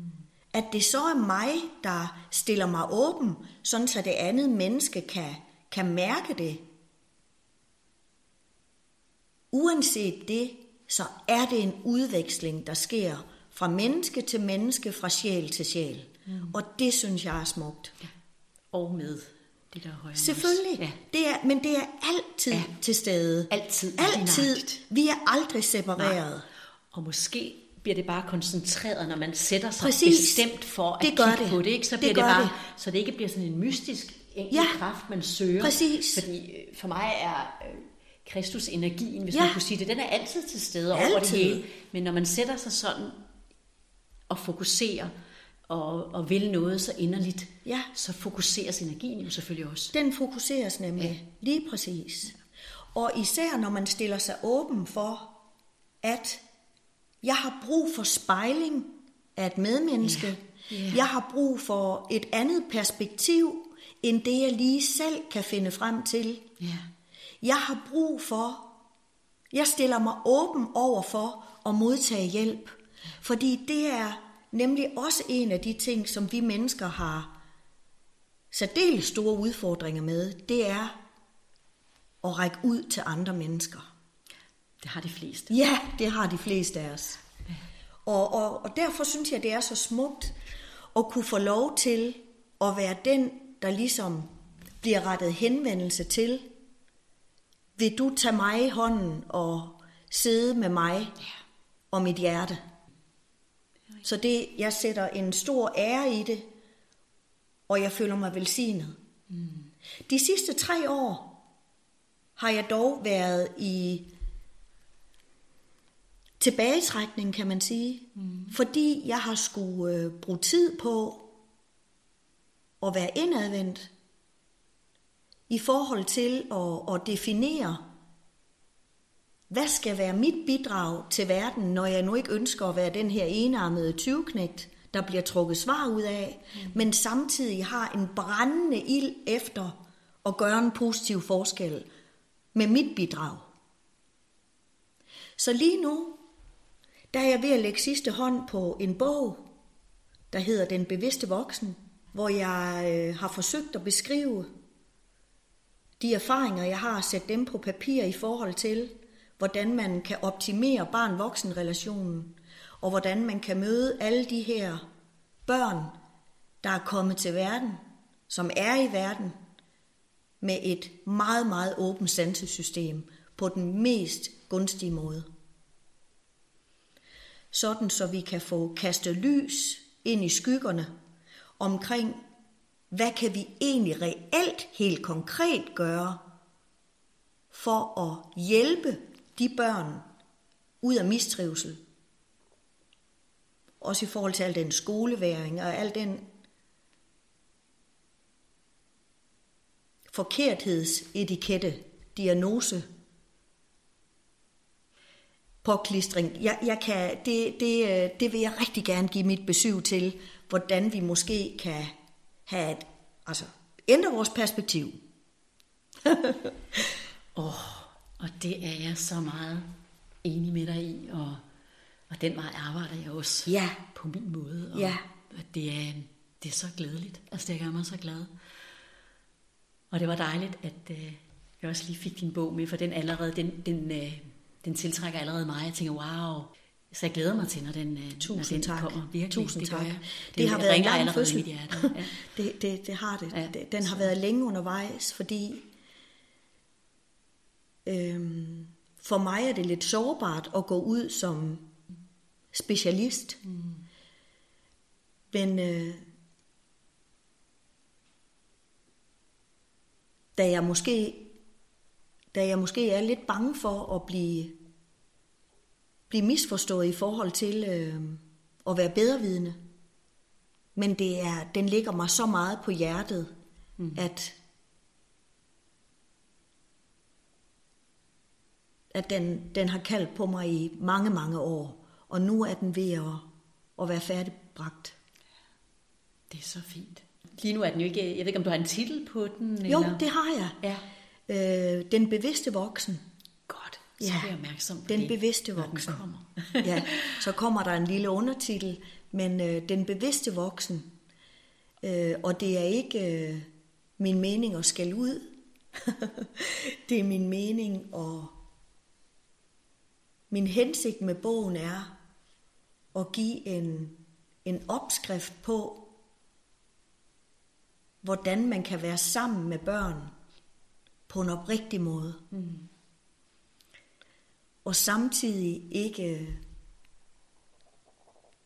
At det så er mig, der stiller mig åben, sådan så det andet menneske kan, kan mærke det. Uanset det, så er det en udveksling, der sker fra menneske til menneske, fra sjæl til sjæl. Mm. Og det synes jeg er smukt. Ja. Og med det der højere Selvfølgelig. Ja. Det er, men det er altid ja. til stede. Altid. Altid. Vi er aldrig separeret. Nej. Og måske bliver det bare koncentreret, når man sætter sig Præcis. bestemt for at det gør kigge det. på det. Ikke? Så bliver det, det bare, det. så det ikke bliver sådan en mystisk enkelt ja. kraft, man søger. Præcis. Fordi øh, for mig er øh, Kristus energien, hvis ja. man kunne sige det, den er altid til stede altid. over det hele. Men når man sætter sig sådan og fokuserer, og, og vil noget så inderligt, ja. så fokuseres energien jo selvfølgelig også. Den fokuseres nemlig, ja. lige præcis. Og især når man stiller sig åben for, at jeg har brug for spejling af et medmenneske, ja. Ja. jeg har brug for et andet perspektiv, end det jeg lige selv kan finde frem til. Ja. Jeg har brug for, jeg stiller mig åben over for at modtage hjælp, fordi det er nemlig også en af de ting, som vi mennesker har særdeles store udfordringer med, det er at række ud til andre mennesker. Det har de fleste. Ja, det har de fleste af os. Og, og, og derfor synes jeg, det er så smukt at kunne få lov til at være den, der ligesom bliver rettet henvendelse til. Vil du tage mig i hånden og sidde med mig og mit hjerte? Så det, jeg sætter en stor ære i det, og jeg føler mig velsignet. Mm. De sidste tre år har jeg dog været i tilbagetrækning, kan man sige. Mm. Fordi jeg har skulle øh, bruge tid på at være indadvendt i forhold til at, at definere, hvad skal være mit bidrag til verden, når jeg nu ikke ønsker at være den her enarmede 20 der bliver trukket svar ud af, mm. men samtidig har en brændende ild efter at gøre en positiv forskel med mit bidrag. Så lige nu, der er jeg ved at lægge sidste hånd på en bog, der hedder Den bevidste voksen, hvor jeg øh, har forsøgt at beskrive de erfaringer, jeg har, sætte dem på papir i forhold til, hvordan man kan optimere barn-voksen-relationen, og hvordan man kan møde alle de her børn, der er kommet til verden, som er i verden, med et meget, meget åbent sansesystem på den mest gunstige måde. Sådan så vi kan få kastet lys ind i skyggerne omkring, hvad kan vi egentlig reelt helt konkret gøre for at hjælpe de børn ud af mistrivsel. Også i forhold til al den skoleværing og al den forkerthedsetikette, diagnose, påklistring. Jeg, jeg kan, det, det, øh, det vil jeg rigtig gerne give mit besøg til, hvordan vi måske kan have et, altså, ændre vores perspektiv. Oh, og det er jeg så meget enig med dig i, og, og den vej arbejder jeg også ja. på min måde. Og ja. det, er, det er så glædeligt. Altså, det gør mig så glad. Og det var dejligt, at øh, jeg også lige fik din bog med, for den allerede, den, den, øh, den tiltrækker allerede mig. Jeg tænker, wow, Så jeg glæder mig til, når den, øh, Tusind når den tak. kommer. Virkelig, Tusind det tak. jeg. Det, Det har været en lang fødsel. Ja. det, det, det har det. Ja, Den har så- været længe undervejs, fordi øhm, for mig er det lidt sårbart at gå ud som specialist. Mm. Men øh, da jeg måske da jeg måske er lidt bange for at blive blive misforstået i forhold til øh, at være bedrevidende. Men det er, den ligger mig så meget på hjertet, mm. at, at den, den har kaldt på mig i mange, mange år. Og nu er den ved at, at være færdigbragt. Det er så fint. Lige nu er den jo ikke... Jeg ved ikke, om du har en titel på den? Jo, eller? det har jeg. Ja. Øh, den bevidste voksen. Så Ja, er jeg opmærksom på den det, bevidste når den voksen. kommer. ja, så kommer der en lille undertitel, men øh, den bevidste voksen. Øh, og det er ikke øh, min mening at skælde ud. det er min mening at... Min hensigt med bogen er at give en, en opskrift på, hvordan man kan være sammen med børn på en oprigtig måde. Mm. Og samtidig ikke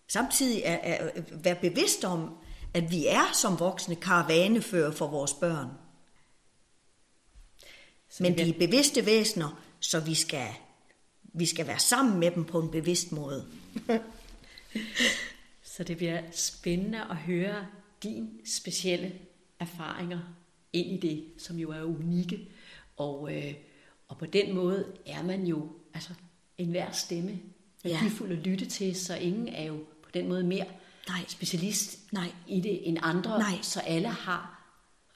samtidig er, er, være bevidst om, at vi er som voksne karavanefører for vores børn. Så Men bliver- er bevidste væsener, så vi skal, vi skal være sammen med dem på en bevidst måde. Så det bliver spændende at høre din specielle erfaringer ind i det, som jo er unikke. Og, øh, og på den måde er man jo, altså enhver stemme Ja. værdifuld at lytte til, så ingen er jo på den måde mere Nej. specialist Nej. i det end andre. Nej. Så alle har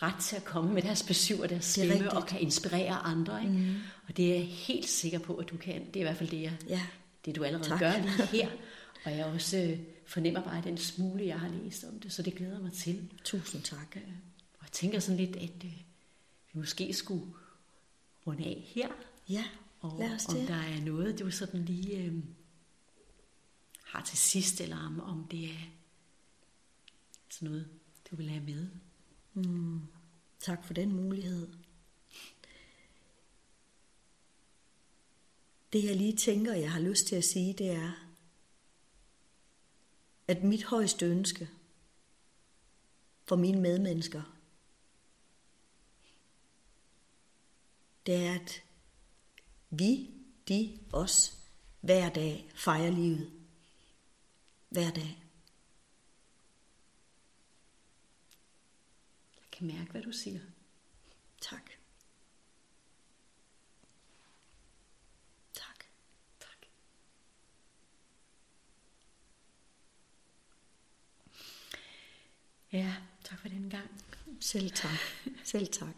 ret til at komme med deres besøg og deres er stemme og kan inspirere andre. Ikke? Mm. Og det er jeg helt sikker på, at du kan. Det er i hvert fald det, jeg, Ja. det du allerede Tak. gør lige her. Og jeg også øh, fornemmer bare den smule, jeg har læst om det, så det glæder mig til. Tusind tak. Øh, Og jeg tænker sådan lidt, at øh, vi måske skulle runde af her. Ja, Og lad os om det. der er noget, du sådan lige øh, har til sidst, eller om, om det er sådan noget, du vil have med. Mm, tak for den mulighed. Det jeg lige tænker, jeg har lyst til at sige, det er, at mit højeste ønske for mine medmennesker, det er, at vi, de, os, hver dag fejrer livet. Hver dag. Jeg kan mærke, hvad du siger. Tak. Tak. Tak. Ja, tak for den gang. Selv tak. Selv tak.